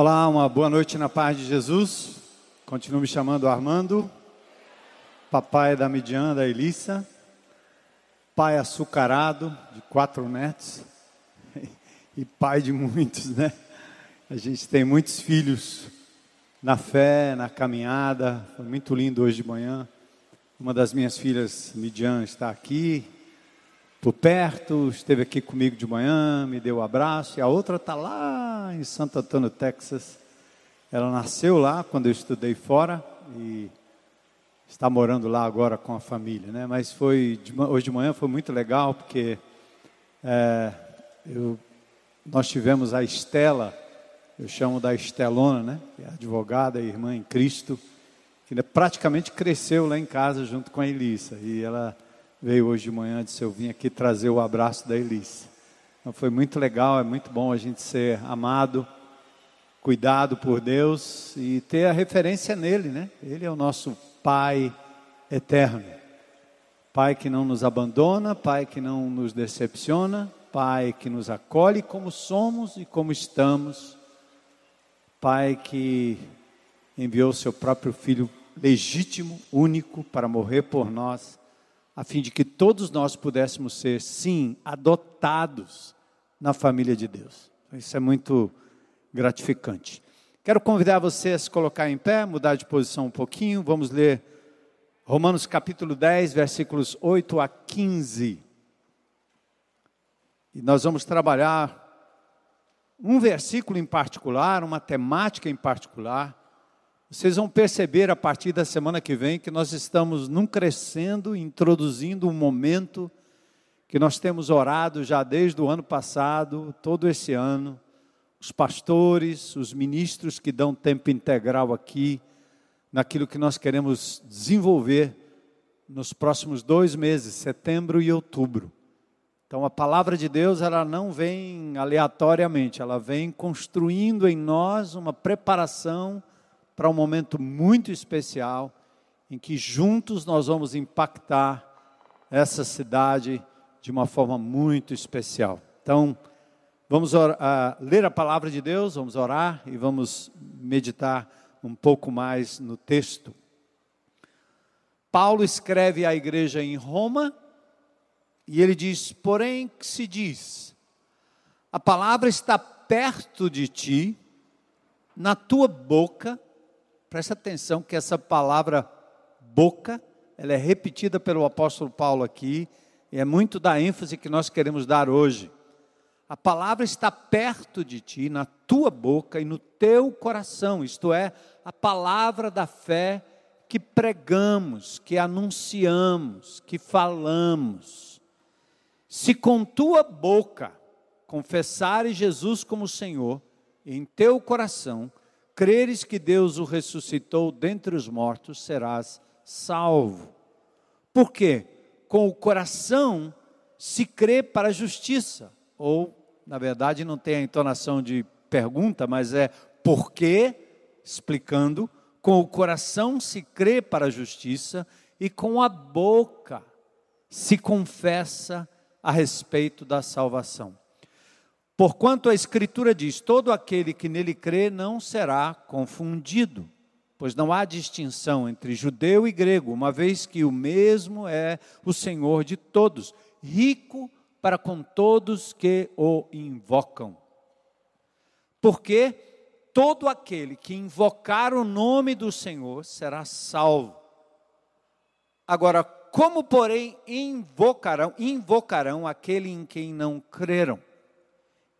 Olá, uma boa noite na paz de Jesus. Continuo me chamando Armando, papai da Midian, da Elissa, pai açucarado de quatro netos e pai de muitos, né? A gente tem muitos filhos na fé, na caminhada. Foi muito lindo hoje de manhã. Uma das minhas filhas, Midian, está aqui por perto, esteve aqui comigo de manhã, me deu um abraço, e a outra está lá em Santo Antônio, Texas. Ela nasceu lá quando eu estudei fora e está morando lá agora com a família, né? Mas foi hoje de manhã foi muito legal porque é, eu, nós tivemos a Estela, eu chamo da Estelona, né? Que é advogada, irmã em Cristo, que praticamente cresceu lá em casa junto com a Elissa e ela veio hoje de manhã, disse eu vim aqui trazer o abraço da Elise. Então foi muito legal, é muito bom a gente ser amado, cuidado por Deus e ter a referência nele, né? Ele é o nosso Pai eterno. Pai que não nos abandona, Pai que não nos decepciona, Pai que nos acolhe como somos e como estamos. Pai que enviou seu próprio filho legítimo, único, para morrer por nós a fim de que todos nós pudéssemos ser, sim, adotados na família de Deus. Isso é muito gratificante. Quero convidar você a se colocar em pé, mudar de posição um pouquinho. Vamos ler Romanos capítulo 10, versículos 8 a 15. E nós vamos trabalhar um versículo em particular, uma temática em particular, vocês vão perceber a partir da semana que vem que nós estamos num crescendo, introduzindo um momento que nós temos orado já desde o ano passado, todo esse ano. Os pastores, os ministros que dão tempo integral aqui, naquilo que nós queremos desenvolver nos próximos dois meses, setembro e outubro. Então a palavra de Deus ela não vem aleatoriamente, ela vem construindo em nós uma preparação para um momento muito especial em que juntos nós vamos impactar essa cidade de uma forma muito especial. Então, vamos orar, uh, ler a palavra de Deus, vamos orar e vamos meditar um pouco mais no texto. Paulo escreve à igreja em Roma e ele diz: Porém, que se diz, a palavra está perto de ti, na tua boca Presta atenção que essa palavra boca, ela é repetida pelo apóstolo Paulo aqui, e é muito da ênfase que nós queremos dar hoje. A palavra está perto de ti, na tua boca e no teu coração, isto é, a palavra da fé que pregamos, que anunciamos, que falamos. Se com tua boca confessares Jesus como Senhor, em teu coração creres que Deus o ressuscitou dentre os mortos, serás salvo. Por quê? Com o coração se crê para a justiça, ou, na verdade, não tem a entonação de pergunta, mas é porque, explicando, com o coração se crê para a justiça e com a boca se confessa a respeito da salvação. Porquanto a Escritura diz: todo aquele que nele crê não será confundido, pois não há distinção entre judeu e grego, uma vez que o mesmo é o Senhor de todos, rico para com todos que o invocam. Porque todo aquele que invocar o nome do Senhor será salvo. Agora, como porém invocarão, invocarão aquele em quem não creram?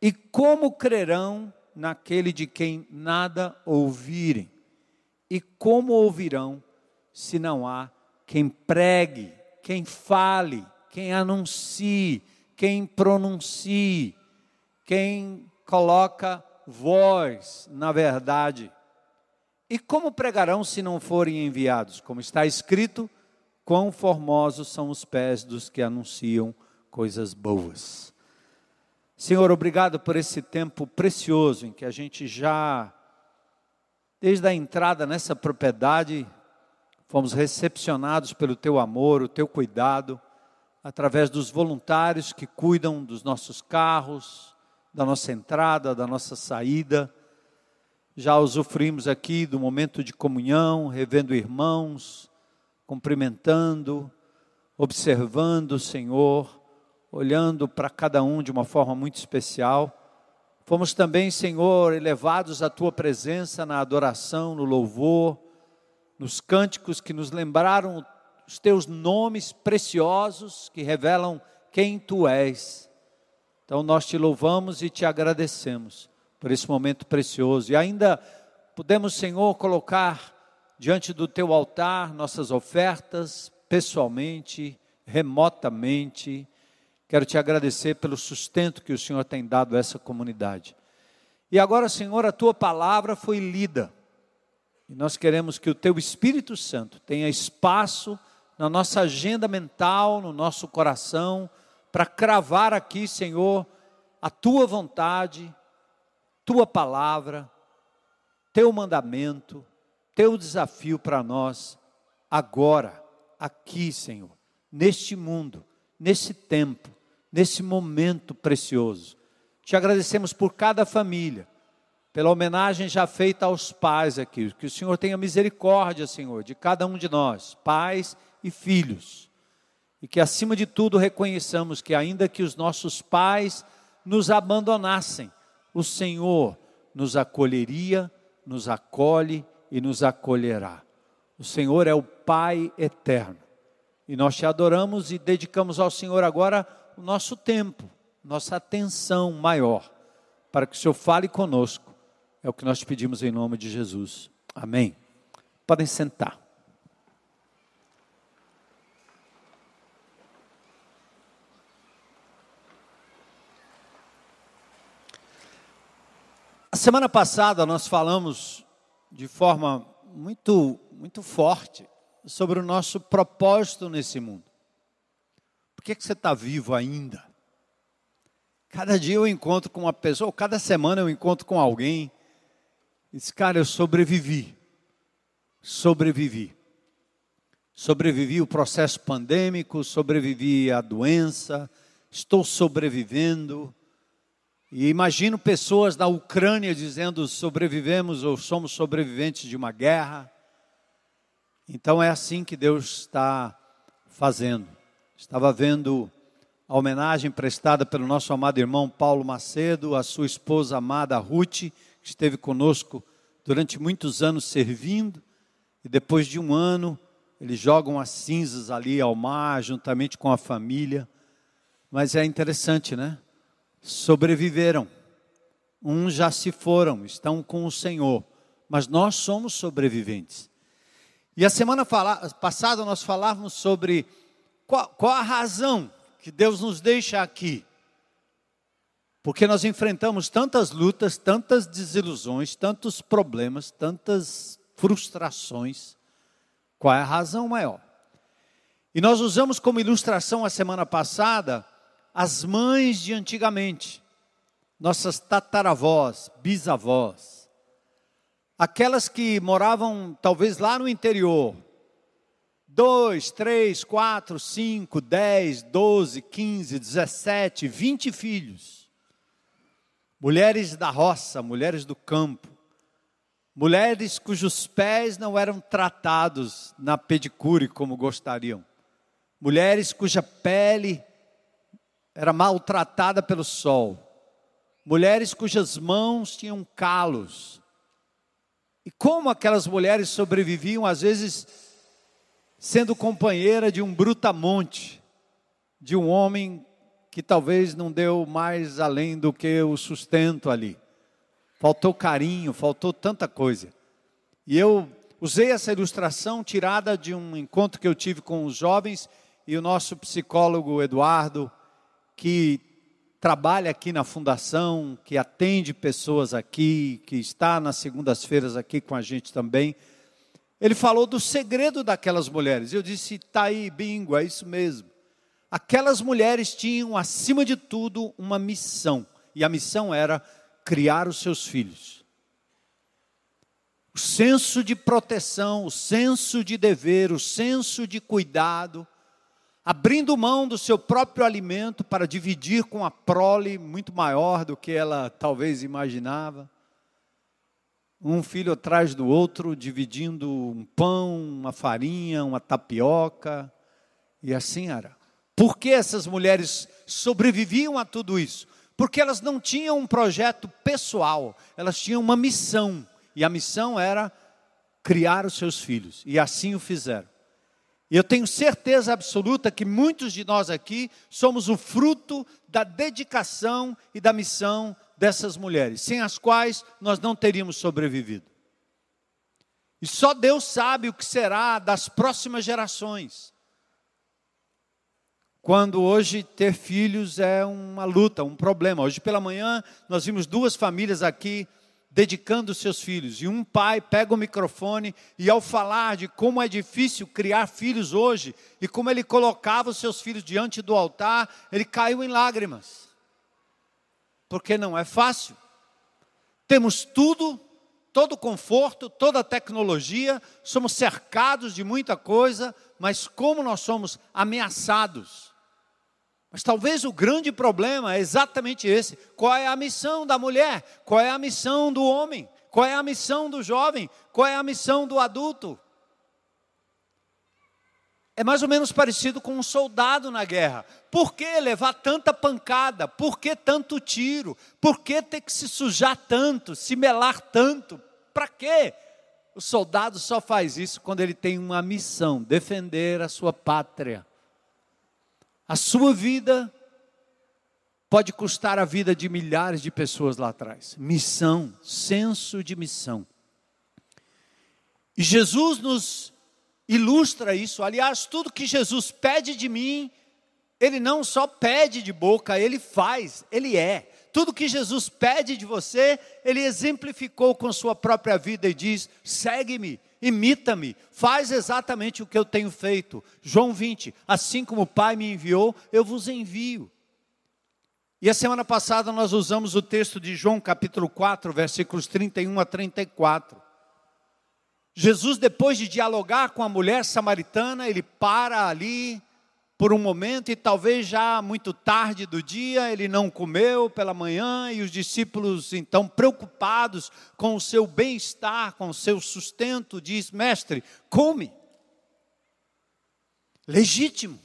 E como crerão naquele de quem nada ouvirem? E como ouvirão se não há quem pregue, quem fale, quem anuncie, quem pronuncie, quem coloca voz na verdade? E como pregarão se não forem enviados? Como está escrito, quão formosos são os pés dos que anunciam coisas boas. Senhor, obrigado por esse tempo precioso em que a gente já, desde a entrada nessa propriedade, fomos recepcionados pelo teu amor, o teu cuidado, através dos voluntários que cuidam dos nossos carros, da nossa entrada, da nossa saída. já usufruímos aqui do momento de comunhão, revendo irmãos, cumprimentando, observando Senhor, olhando para cada um de uma forma muito especial. Fomos também, Senhor, elevados à tua presença na adoração, no louvor, nos cânticos que nos lembraram os teus nomes preciosos que revelam quem tu és. Então nós te louvamos e te agradecemos por esse momento precioso. E ainda podemos, Senhor, colocar diante do teu altar nossas ofertas, pessoalmente, remotamente. Quero te agradecer pelo sustento que o Senhor tem dado a essa comunidade. E agora, Senhor, a tua palavra foi lida. E nós queremos que o teu Espírito Santo tenha espaço na nossa agenda mental, no nosso coração, para cravar aqui, Senhor, a tua vontade, tua palavra, teu mandamento, teu desafio para nós, agora, aqui, Senhor, neste mundo, nesse tempo, nesse momento precioso. Te agradecemos por cada família, pela homenagem já feita aos pais aqui. Que o Senhor tenha misericórdia, Senhor, de cada um de nós, pais e filhos. E que acima de tudo reconheçamos que ainda que os nossos pais nos abandonassem, o Senhor nos acolheria, nos acolhe e nos acolherá. O Senhor é o Pai eterno. E nós te adoramos e dedicamos ao Senhor agora o nosso tempo, nossa atenção maior, para que o Senhor fale conosco. É o que nós pedimos em nome de Jesus. Amém. Podem sentar. semana passada nós falamos de forma muito, muito forte sobre o nosso propósito nesse mundo. Por que, que você está vivo ainda? Cada dia eu encontro com uma pessoa, cada semana eu encontro com alguém. Diz, cara, eu sobrevivi. Sobrevivi. Sobrevivi o processo pandêmico, sobrevivi à doença, estou sobrevivendo e imagino pessoas na Ucrânia dizendo sobrevivemos ou somos sobreviventes de uma guerra. Então é assim que Deus está fazendo. Estava vendo a homenagem prestada pelo nosso amado irmão Paulo Macedo, a sua esposa amada Ruth, que esteve conosco durante muitos anos servindo, e depois de um ano, eles jogam as cinzas ali ao mar, juntamente com a família. Mas é interessante, né? sobreviveram. Uns já se foram, estão com o Senhor, mas nós somos sobreviventes. E a semana passada nós falávamos sobre qual, qual a razão que Deus nos deixa aqui. Porque nós enfrentamos tantas lutas, tantas desilusões, tantos problemas, tantas frustrações. Qual é a razão maior? E nós usamos como ilustração a semana passada as mães de antigamente, nossas tataravós, bisavós, aquelas que moravam talvez lá no interior, dois, três, quatro, cinco, dez, doze, quinze, dezessete, vinte filhos, mulheres da roça, mulheres do campo, mulheres cujos pés não eram tratados na pedicure como gostariam, mulheres cuja pele era maltratada pelo sol, mulheres cujas mãos tinham calos. E como aquelas mulheres sobreviviam, às vezes, sendo companheira de um brutamonte, de um homem que talvez não deu mais além do que o sustento ali. Faltou carinho, faltou tanta coisa. E eu usei essa ilustração tirada de um encontro que eu tive com os jovens e o nosso psicólogo Eduardo que trabalha aqui na fundação, que atende pessoas aqui, que está nas segundas-feiras aqui com a gente também. Ele falou do segredo daquelas mulheres. Eu disse, tá aí, bingo, é isso mesmo. Aquelas mulheres tinham, acima de tudo, uma missão. E a missão era criar os seus filhos. O senso de proteção, o senso de dever, o senso de cuidado abrindo mão do seu próprio alimento para dividir com a prole muito maior do que ela talvez imaginava. Um filho atrás do outro, dividindo um pão, uma farinha, uma tapioca, e assim era. Por que essas mulheres sobreviviam a tudo isso? Porque elas não tinham um projeto pessoal, elas tinham uma missão, e a missão era criar os seus filhos, e assim o fizeram. E eu tenho certeza absoluta que muitos de nós aqui somos o fruto da dedicação e da missão dessas mulheres, sem as quais nós não teríamos sobrevivido. E só Deus sabe o que será das próximas gerações. Quando hoje ter filhos é uma luta, um problema. Hoje pela manhã nós vimos duas famílias aqui dedicando seus filhos. E um pai pega o microfone e, ao falar de como é difícil criar filhos hoje e como ele colocava os seus filhos diante do altar, ele caiu em lágrimas porque não é fácil. Temos tudo, todo conforto, toda tecnologia, somos cercados de muita coisa, mas como nós somos ameaçados. Mas talvez o grande problema é exatamente esse: qual é a missão da mulher? Qual é a missão do homem? Qual é a missão do jovem? Qual é a missão do adulto? É mais ou menos parecido com um soldado na guerra. Por que levar tanta pancada? Por que tanto tiro? Por que ter que se sujar tanto, se melar tanto? Para quê? O soldado só faz isso quando ele tem uma missão: defender a sua pátria. A sua vida pode custar a vida de milhares de pessoas lá atrás. Missão, senso de missão. E Jesus nos ilustra isso. Aliás, tudo que Jesus pede de mim, ele não só pede de boca, ele faz, ele é. Tudo que Jesus pede de você, ele exemplificou com sua própria vida e diz: segue-me, imita-me, faz exatamente o que eu tenho feito. João 20: assim como o Pai me enviou, eu vos envio. E a semana passada nós usamos o texto de João capítulo 4, versículos 31 a 34. Jesus, depois de dialogar com a mulher samaritana, ele para ali por um momento e talvez já muito tarde do dia, ele não comeu pela manhã e os discípulos, então preocupados com o seu bem-estar, com o seu sustento, diz: Mestre, come. Legítimo.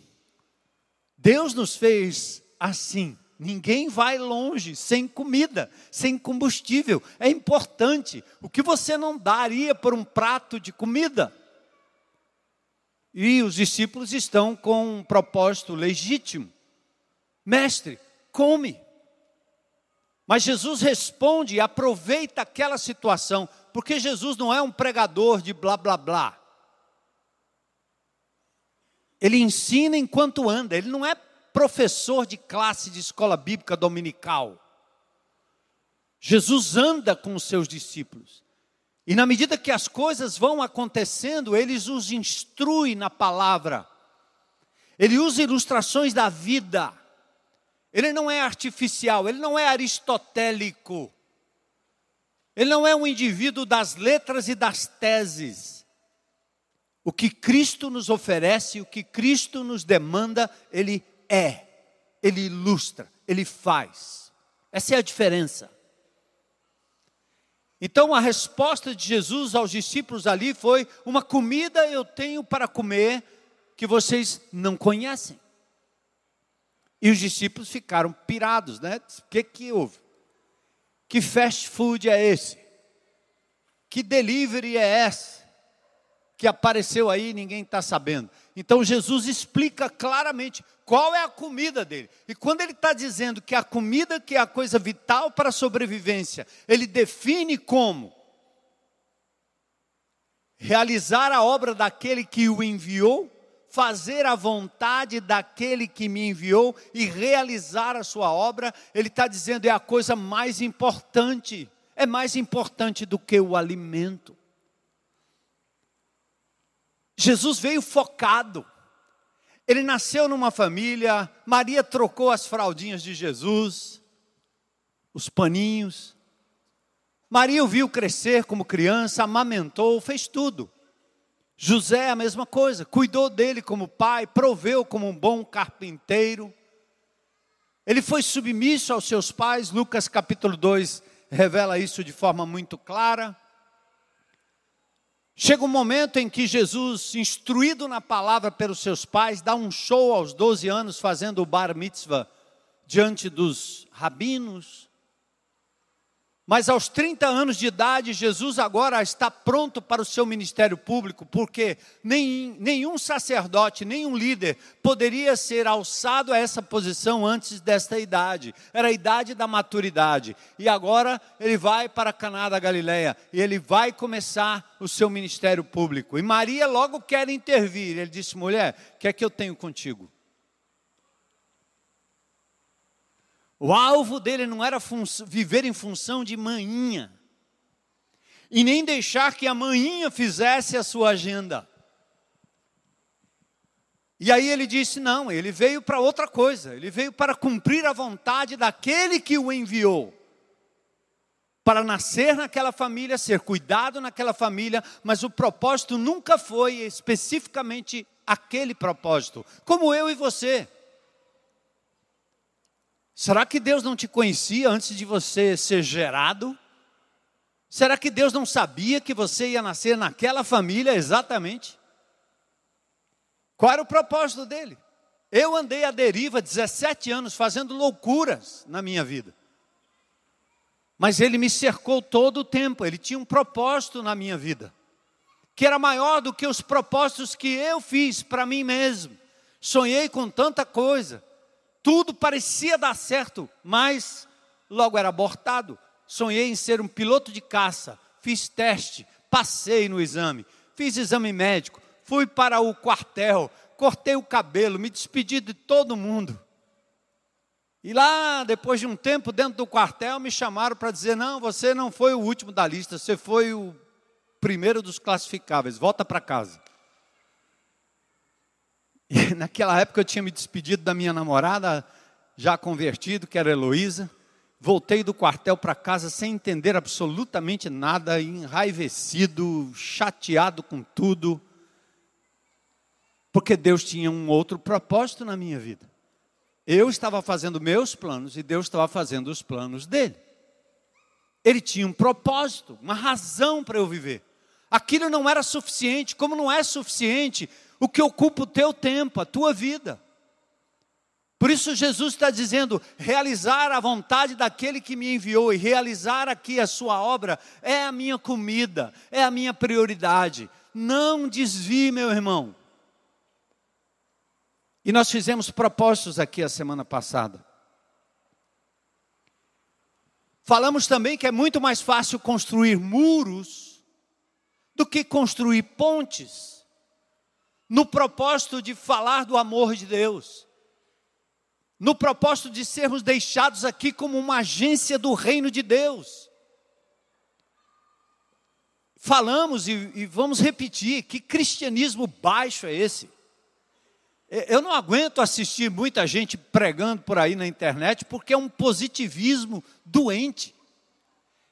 Deus nos fez assim. Ninguém vai longe sem comida, sem combustível. É importante. O que você não daria por um prato de comida? E os discípulos estão com um propósito legítimo. Mestre, come. Mas Jesus responde e aproveita aquela situação, porque Jesus não é um pregador de blá blá blá. Ele ensina enquanto anda, ele não é professor de classe de escola bíblica dominical. Jesus anda com os seus discípulos. E na medida que as coisas vão acontecendo, eles os instrui na palavra. Ele usa ilustrações da vida. Ele não é artificial, ele não é aristotélico. Ele não é um indivíduo das letras e das teses. O que Cristo nos oferece, o que Cristo nos demanda, ele é, ele ilustra, ele faz. Essa é a diferença. Então a resposta de Jesus aos discípulos ali foi: uma comida eu tenho para comer que vocês não conhecem. E os discípulos ficaram pirados, né? O que que houve? Que fast food é esse? Que delivery é esse? Que apareceu aí e ninguém está sabendo. Então Jesus explica claramente qual é a comida dele. E quando ele está dizendo que a comida que é a coisa vital para a sobrevivência, ele define como realizar a obra daquele que o enviou, fazer a vontade daquele que me enviou e realizar a sua obra, ele está dizendo é a coisa mais importante, é mais importante do que o alimento. Jesus veio focado. Ele nasceu numa família, Maria trocou as fraldinhas de Jesus, os paninhos. Maria o viu crescer como criança, amamentou, fez tudo. José a mesma coisa, cuidou dele como pai, proveu como um bom carpinteiro. Ele foi submisso aos seus pais, Lucas capítulo 2 revela isso de forma muito clara. Chega um momento em que Jesus, instruído na palavra pelos seus pais, dá um show aos 12 anos fazendo o bar mitzvah diante dos rabinos, mas aos 30 anos de idade, Jesus agora está pronto para o seu ministério público, porque nem, nenhum sacerdote, nenhum líder poderia ser alçado a essa posição antes desta idade. Era a idade da maturidade. E agora ele vai para Caná da Galileia e ele vai começar o seu ministério público. E Maria logo quer intervir. Ele disse: "Mulher, o que é que eu tenho contigo?" O alvo dele não era viver em função de manhinha, e nem deixar que a manhinha fizesse a sua agenda. E aí ele disse: não, ele veio para outra coisa, ele veio para cumprir a vontade daquele que o enviou. Para nascer naquela família, ser cuidado naquela família, mas o propósito nunca foi especificamente aquele propósito, como eu e você. Será que Deus não te conhecia antes de você ser gerado? Será que Deus não sabia que você ia nascer naquela família exatamente? Qual era o propósito dele? Eu andei à deriva 17 anos fazendo loucuras na minha vida. Mas ele me cercou todo o tempo, ele tinha um propósito na minha vida, que era maior do que os propósitos que eu fiz para mim mesmo. Sonhei com tanta coisa, tudo parecia dar certo, mas logo era abortado. Sonhei em ser um piloto de caça, fiz teste, passei no exame, fiz exame médico, fui para o quartel, cortei o cabelo, me despedi de todo mundo. E lá, depois de um tempo dentro do quartel, me chamaram para dizer: não, você não foi o último da lista, você foi o primeiro dos classificáveis, volta para casa. E naquela época eu tinha me despedido da minha namorada, já convertido, que era Heloísa. Voltei do quartel para casa sem entender absolutamente nada, enraivecido, chateado com tudo, porque Deus tinha um outro propósito na minha vida. Eu estava fazendo meus planos e Deus estava fazendo os planos dele. Ele tinha um propósito, uma razão para eu viver. Aquilo não era suficiente, como não é suficiente o que ocupa o teu tempo, a tua vida. Por isso Jesus está dizendo: realizar a vontade daquele que me enviou e realizar aqui a sua obra é a minha comida, é a minha prioridade. Não desvie, meu irmão. E nós fizemos propósitos aqui a semana passada. Falamos também que é muito mais fácil construir muros do que construir pontes no propósito de falar do amor de Deus, no propósito de sermos deixados aqui como uma agência do reino de Deus. Falamos e, e vamos repetir: que cristianismo baixo é esse? Eu não aguento assistir muita gente pregando por aí na internet, porque é um positivismo doente,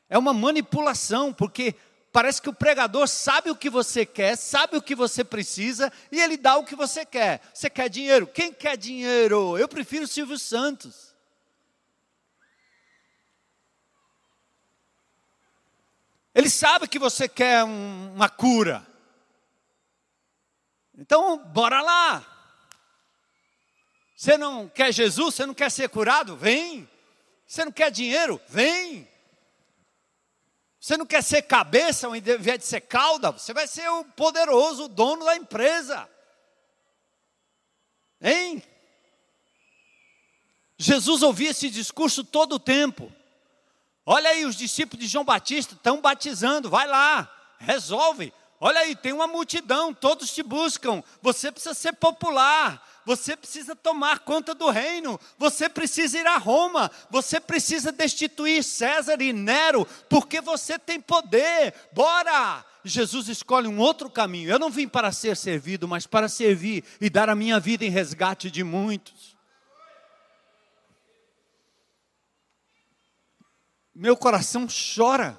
é uma manipulação, porque parece que o pregador sabe o que você quer, sabe o que você precisa e ele dá o que você quer. Você quer dinheiro? Quem quer dinheiro? Eu prefiro Silvio Santos. Ele sabe que você quer um, uma cura. Então, bora lá. Você não quer Jesus? Você não quer ser curado? Vem. Você não quer dinheiro? Vem. Você não quer ser cabeça ao invés de ser cauda? Você vai ser o poderoso, o dono da empresa. Hein? Jesus ouvia esse discurso todo o tempo. Olha aí, os discípulos de João Batista estão batizando, vai lá, resolve. Olha aí, tem uma multidão, todos te buscam. Você precisa ser popular você precisa tomar conta do reino, você precisa ir a Roma, você precisa destituir César e Nero, porque você tem poder, bora! Jesus escolhe um outro caminho. Eu não vim para ser servido, mas para servir e dar a minha vida em resgate de muitos. Meu coração chora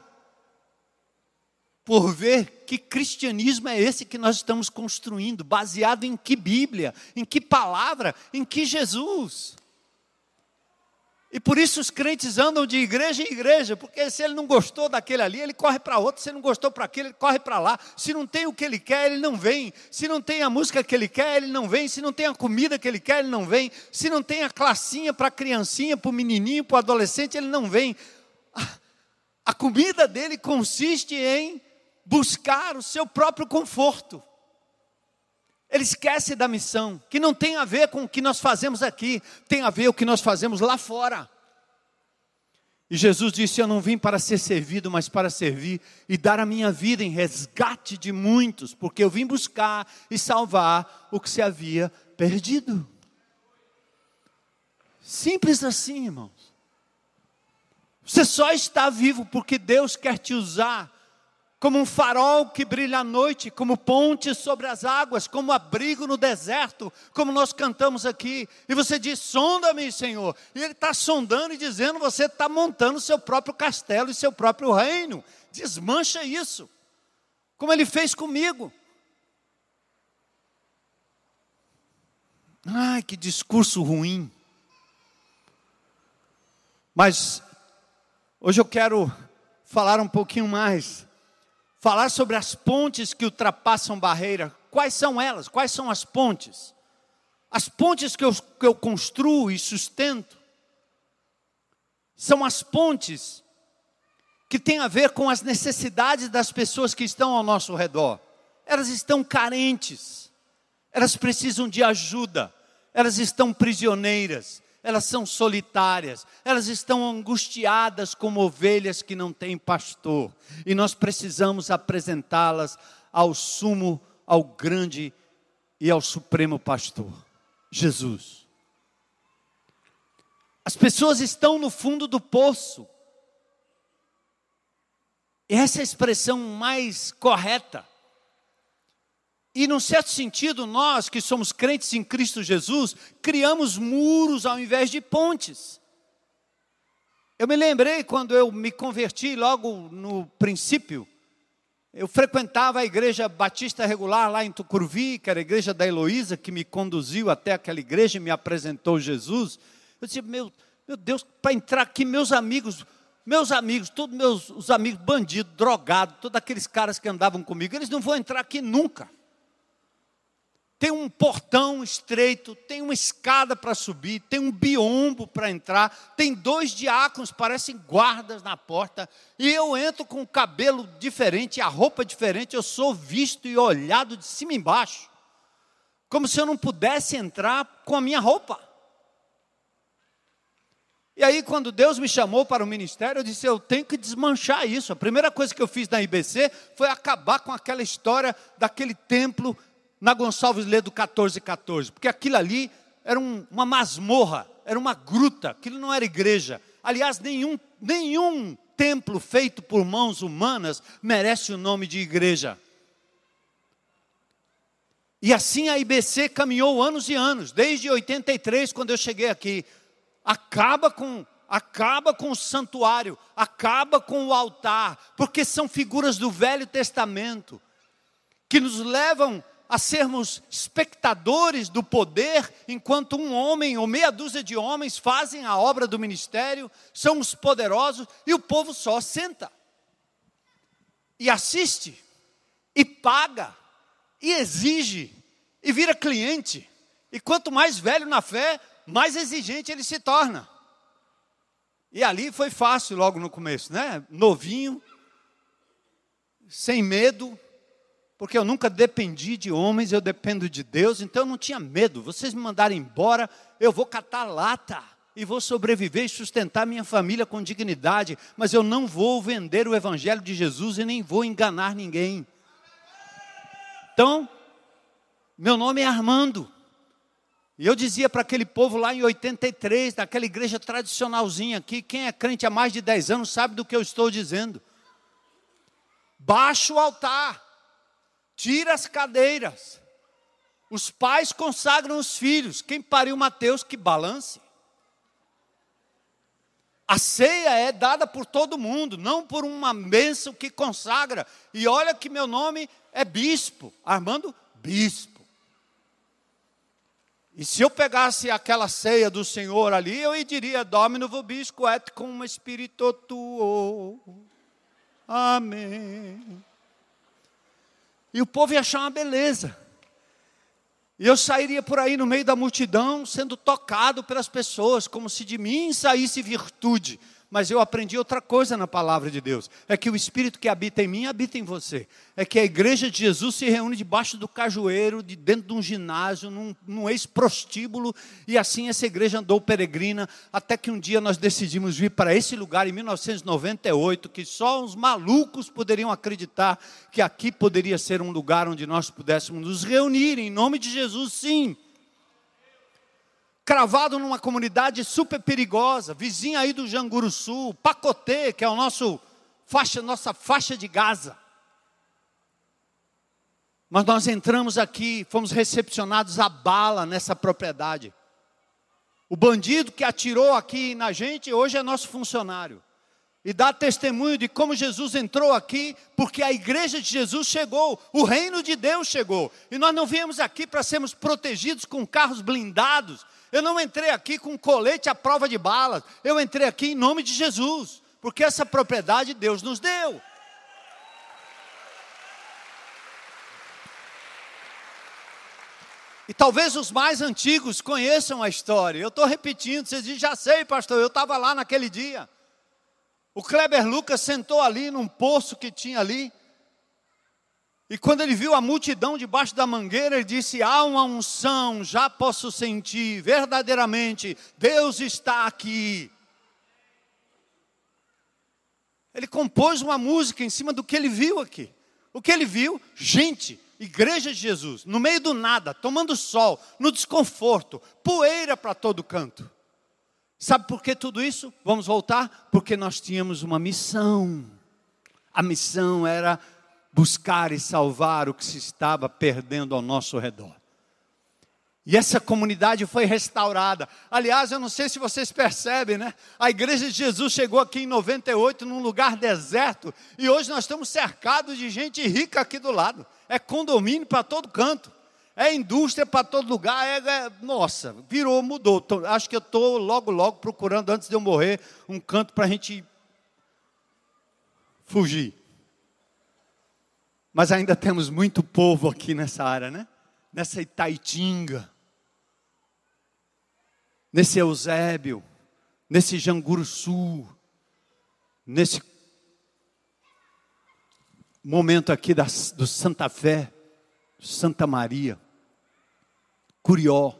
por ver que cristianismo é esse que nós estamos construindo, baseado em que Bíblia, em que palavra, em que Jesus. E por isso os crentes andam de igreja em igreja, porque se ele não gostou daquele ali, ele corre para outro, se ele não gostou para aquele, ele corre para lá. Se não tem o que ele quer, ele não vem. Se não tem a música que ele quer, ele não vem. Se não tem a comida que ele quer, ele não vem. Se não tem a classinha para a criancinha, para o menininho, para o adolescente, ele não vem. A comida dele consiste em buscar o seu próprio conforto. Ele esquece da missão, que não tem a ver com o que nós fazemos aqui, tem a ver com o que nós fazemos lá fora. E Jesus disse: Eu não vim para ser servido, mas para servir e dar a minha vida em resgate de muitos, porque eu vim buscar e salvar o que se havia perdido. Simples assim, irmãos. Você só está vivo porque Deus quer te usar como um farol que brilha à noite, como ponte sobre as águas, como abrigo no deserto, como nós cantamos aqui. E você diz: sonda-me, Senhor. E Ele está sondando e dizendo: você está montando seu próprio castelo e seu próprio reino. Desmancha isso, como Ele fez comigo. Ai, que discurso ruim. Mas hoje eu quero falar um pouquinho mais falar sobre as pontes que ultrapassam barreira. Quais são elas? Quais são as pontes? As pontes que eu, que eu construo e sustento são as pontes que têm a ver com as necessidades das pessoas que estão ao nosso redor. Elas estão carentes, elas precisam de ajuda, elas estão prisioneiras, elas são solitárias, elas estão angustiadas como ovelhas que não têm pastor, e nós precisamos apresentá-las ao sumo, ao grande e ao supremo pastor, Jesus. As pessoas estão no fundo do poço, essa é a expressão mais correta. E, num certo sentido, nós que somos crentes em Cristo Jesus, criamos muros ao invés de pontes. Eu me lembrei quando eu me converti, logo no princípio, eu frequentava a igreja batista regular lá em Tucuruvi, que era a igreja da Heloísa, que me conduziu até aquela igreja e me apresentou Jesus. Eu disse, meu, meu Deus, para entrar aqui, meus amigos, meus amigos, todos meus os amigos bandidos, drogados, todos aqueles caras que andavam comigo, eles não vão entrar aqui nunca tem um portão estreito, tem uma escada para subir, tem um biombo para entrar, tem dois diáconos, parecem guardas na porta, e eu entro com o cabelo diferente, a roupa diferente, eu sou visto e olhado de cima embaixo, como se eu não pudesse entrar com a minha roupa. E aí, quando Deus me chamou para o ministério, eu disse: eu tenho que desmanchar isso. A primeira coisa que eu fiz na IBC foi acabar com aquela história daquele templo na Gonçalves Ledo 1414, porque aquilo ali era um, uma masmorra, era uma gruta, aquilo não era igreja. Aliás, nenhum, nenhum templo feito por mãos humanas merece o nome de igreja. E assim a IBC caminhou anos e anos, desde 83, quando eu cheguei aqui. Acaba com acaba com o santuário, acaba com o altar, porque são figuras do Velho Testamento que nos levam a sermos espectadores do poder, enquanto um homem ou meia dúzia de homens fazem a obra do ministério, são os poderosos e o povo só senta e assiste e paga e exige e vira cliente. E quanto mais velho na fé, mais exigente ele se torna. E ali foi fácil logo no começo, né? Novinho, sem medo, porque eu nunca dependi de homens, eu dependo de Deus, então eu não tinha medo. Vocês me mandarem embora, eu vou catar lata e vou sobreviver e sustentar minha família com dignidade, mas eu não vou vender o evangelho de Jesus e nem vou enganar ninguém. Então, meu nome é Armando. E eu dizia para aquele povo lá em 83, naquela igreja tradicionalzinha aqui, quem é crente há mais de 10 anos sabe do que eu estou dizendo. Baixa o altar tira as cadeiras. Os pais consagram os filhos. Quem pariu Mateus, que balance. A ceia é dada por todo mundo, não por uma bênção que consagra. E olha que meu nome é bispo, Armando Bispo. E se eu pegasse aquela ceia do Senhor ali, eu diria, Domino vobisco et cum spirito tuo. Amém. E o povo ia achar uma beleza. E eu sairia por aí no meio da multidão, sendo tocado pelas pessoas, como se de mim saísse virtude mas eu aprendi outra coisa na palavra de Deus: é que o Espírito que habita em mim habita em você. É que a igreja de Jesus se reúne debaixo do cajueiro, de dentro de um ginásio, num, num ex-prostíbulo, e assim essa igreja andou peregrina, até que um dia nós decidimos vir para esse lugar em 1998, que só os malucos poderiam acreditar que aqui poderia ser um lugar onde nós pudéssemos nos reunir, em nome de Jesus, sim cravado numa comunidade super perigosa, vizinha aí do Janguru Sul, Pacotê, que é o nosso faixa, nossa faixa de Gaza. Mas nós entramos aqui, fomos recepcionados a bala nessa propriedade. O bandido que atirou aqui na gente hoje é nosso funcionário. E dá testemunho de como Jesus entrou aqui, porque a igreja de Jesus chegou, o reino de Deus chegou. E nós não viemos aqui para sermos protegidos com carros blindados, eu não entrei aqui com colete à prova de balas. Eu entrei aqui em nome de Jesus, porque essa propriedade Deus nos deu. E talvez os mais antigos conheçam a história. Eu estou repetindo, vocês dizem, já sei, pastor, eu estava lá naquele dia. O Kleber Lucas sentou ali num poço que tinha ali. E quando ele viu a multidão debaixo da mangueira, ele disse: Há uma unção, já posso sentir, verdadeiramente, Deus está aqui. Ele compôs uma música em cima do que ele viu aqui. O que ele viu? Gente, igreja de Jesus, no meio do nada, tomando sol, no desconforto, poeira para todo canto. Sabe por que tudo isso? Vamos voltar? Porque nós tínhamos uma missão. A missão era buscar e salvar o que se estava perdendo ao nosso redor. E essa comunidade foi restaurada. Aliás, eu não sei se vocês percebem, né? A igreja de Jesus chegou aqui em 98 num lugar deserto e hoje nós estamos cercados de gente rica aqui do lado. É condomínio para todo canto. É indústria para todo lugar. É, é, nossa, virou, mudou. Tô, acho que eu estou logo, logo procurando, antes de eu morrer, um canto para a gente fugir. Mas ainda temos muito povo aqui nessa área, né? Nessa Itaitinga, nesse Eusébio, nesse Janguruçu, nesse momento aqui da, do Santa Fé, Santa Maria, Curió,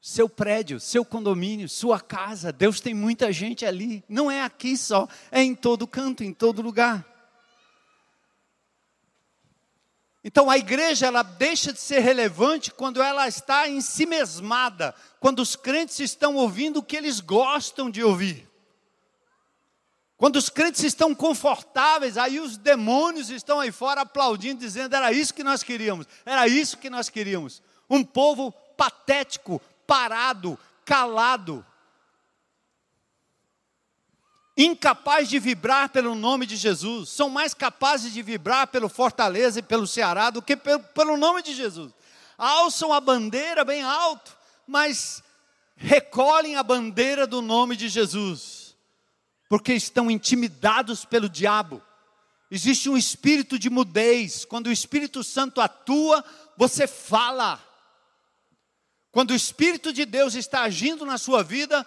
seu prédio, seu condomínio, sua casa, Deus tem muita gente ali, não é aqui só, é em todo canto, em todo lugar. Então a igreja ela deixa de ser relevante quando ela está em si mesmada, quando os crentes estão ouvindo o que eles gostam de ouvir. Quando os crentes estão confortáveis, aí os demônios estão aí fora aplaudindo, dizendo: era isso que nós queríamos, era isso que nós queríamos. Um povo patético, parado, calado, incapaz de vibrar pelo nome de Jesus, são mais capazes de vibrar pelo Fortaleza e pelo Ceará do que pelo, pelo nome de Jesus. Alçam a bandeira bem alto, mas recolhem a bandeira do nome de Jesus, porque estão intimidados pelo diabo. Existe um espírito de mudez, quando o Espírito Santo atua, você fala. Quando o Espírito de Deus está agindo na sua vida,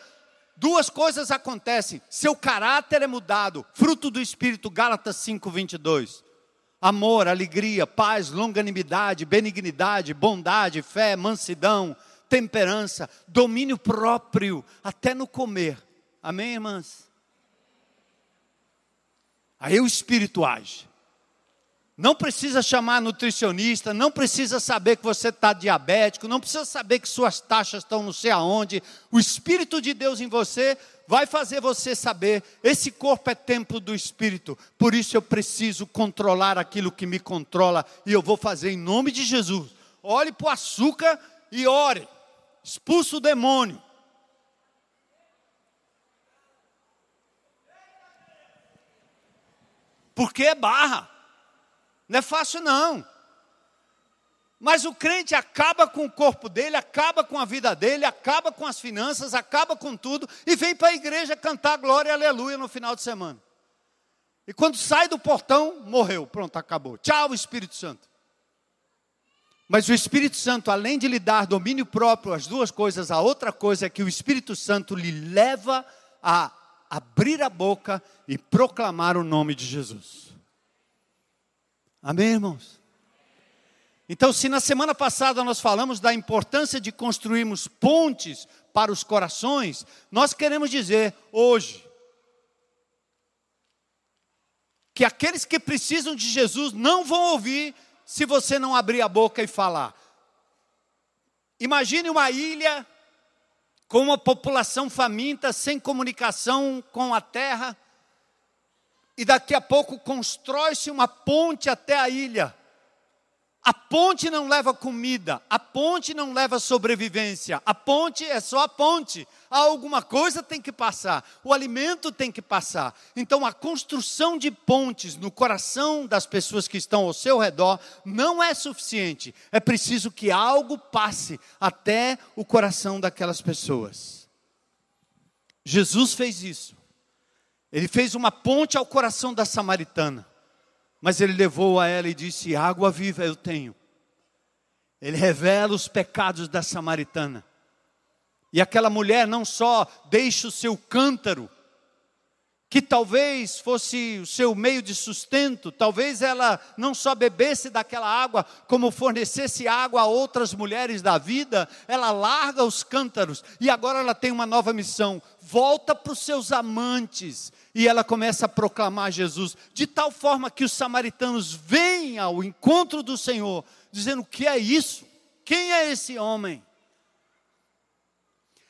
duas coisas acontecem: seu caráter é mudado, fruto do Espírito, Gálatas 5, 22. Amor, alegria, paz, longanimidade, benignidade, bondade, fé, mansidão, temperança, domínio próprio, até no comer. Amém, irmãs? Aí o Espírito age. Não precisa chamar nutricionista, não precisa saber que você está diabético, não precisa saber que suas taxas estão não sei aonde. O Espírito de Deus em você vai fazer você saber: esse corpo é templo do Espírito, por isso eu preciso controlar aquilo que me controla, e eu vou fazer em nome de Jesus. Olhe para o açúcar e ore, expulsa o demônio. Porque é barra. Não é fácil, não. Mas o crente acaba com o corpo dele, acaba com a vida dele, acaba com as finanças, acaba com tudo e vem para a igreja cantar glória e aleluia no final de semana. E quando sai do portão, morreu. Pronto, acabou. Tchau, Espírito Santo. Mas o Espírito Santo, além de lhe dar domínio próprio, as duas coisas, a outra coisa é que o Espírito Santo lhe leva a abrir a boca e proclamar o nome de Jesus. Amém, irmãos? Então, se na semana passada nós falamos da importância de construirmos pontes para os corações, nós queremos dizer hoje que aqueles que precisam de Jesus não vão ouvir se você não abrir a boca e falar. Imagine uma ilha com uma população faminta, sem comunicação com a terra, e daqui a pouco constrói-se uma ponte até a ilha. A ponte não leva comida, a ponte não leva sobrevivência, a ponte é só a ponte. Alguma coisa tem que passar, o alimento tem que passar. Então, a construção de pontes no coração das pessoas que estão ao seu redor não é suficiente. É preciso que algo passe até o coração daquelas pessoas. Jesus fez isso. Ele fez uma ponte ao coração da samaritana. Mas ele levou a ela e disse: Água viva eu tenho. Ele revela os pecados da samaritana. E aquela mulher não só deixa o seu cântaro, que talvez fosse o seu meio de sustento, talvez ela não só bebesse daquela água, como fornecesse água a outras mulheres da vida, ela larga os cântaros e agora ela tem uma nova missão: volta para os seus amantes. E ela começa a proclamar Jesus, de tal forma que os samaritanos vêm ao encontro do Senhor, dizendo: O que é isso? Quem é esse homem?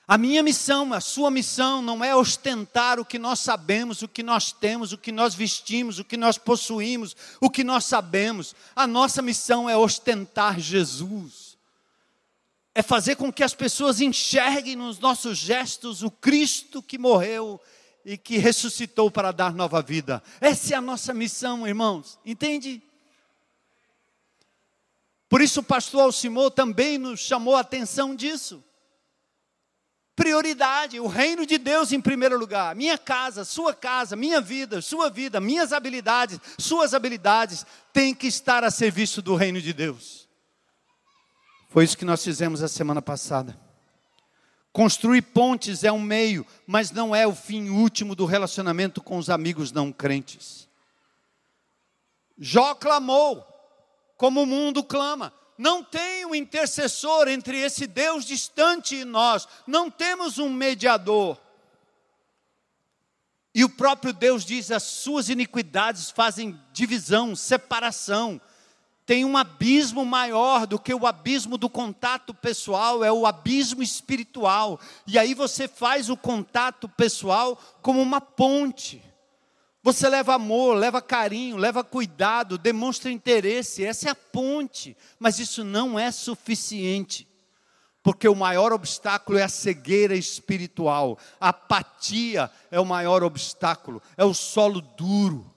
A minha missão, a sua missão não é ostentar o que nós sabemos, o que nós temos, o que nós vestimos, o que nós possuímos, o que nós sabemos. A nossa missão é ostentar Jesus. É fazer com que as pessoas enxerguem nos nossos gestos o Cristo que morreu e que ressuscitou para dar nova vida. Essa é a nossa missão, irmãos. Entende? Por isso o pastor Alcimor também nos chamou a atenção disso. Prioridade, o reino de Deus em primeiro lugar. Minha casa, sua casa, minha vida, sua vida, minhas habilidades, suas habilidades têm que estar a serviço do reino de Deus. Foi isso que nós fizemos a semana passada. Construir pontes é um meio, mas não é o fim último do relacionamento com os amigos não crentes. Jó clamou, como o mundo clama não tem um intercessor entre esse Deus distante e nós, não temos um mediador. E o próprio Deus diz: as suas iniquidades fazem divisão, separação. Tem um abismo maior do que o abismo do contato pessoal, é o abismo espiritual. E aí você faz o contato pessoal como uma ponte. Você leva amor, leva carinho, leva cuidado, demonstra interesse, essa é a ponte, mas isso não é suficiente, porque o maior obstáculo é a cegueira espiritual, a apatia é o maior obstáculo, é o solo duro.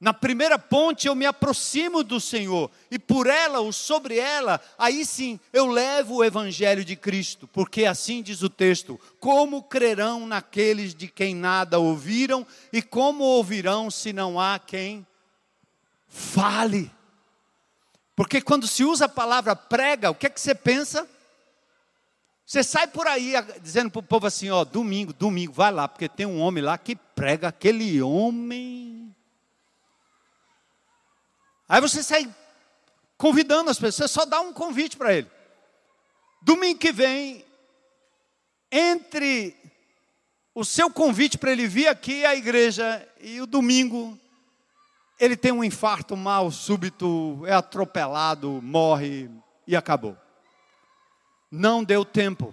Na primeira ponte eu me aproximo do Senhor, e por ela ou sobre ela, aí sim eu levo o Evangelho de Cristo, porque assim diz o texto: como crerão naqueles de quem nada ouviram, e como ouvirão se não há quem fale? Porque quando se usa a palavra prega, o que é que você pensa? Você sai por aí dizendo para o povo assim: ó, domingo, domingo, vai lá, porque tem um homem lá que prega, aquele homem Aí você sai convidando as pessoas, só dá um convite para ele. Domingo que vem, entre o seu convite para ele vir aqui à igreja e o domingo, ele tem um infarto mal súbito, é atropelado, morre e acabou. Não deu tempo.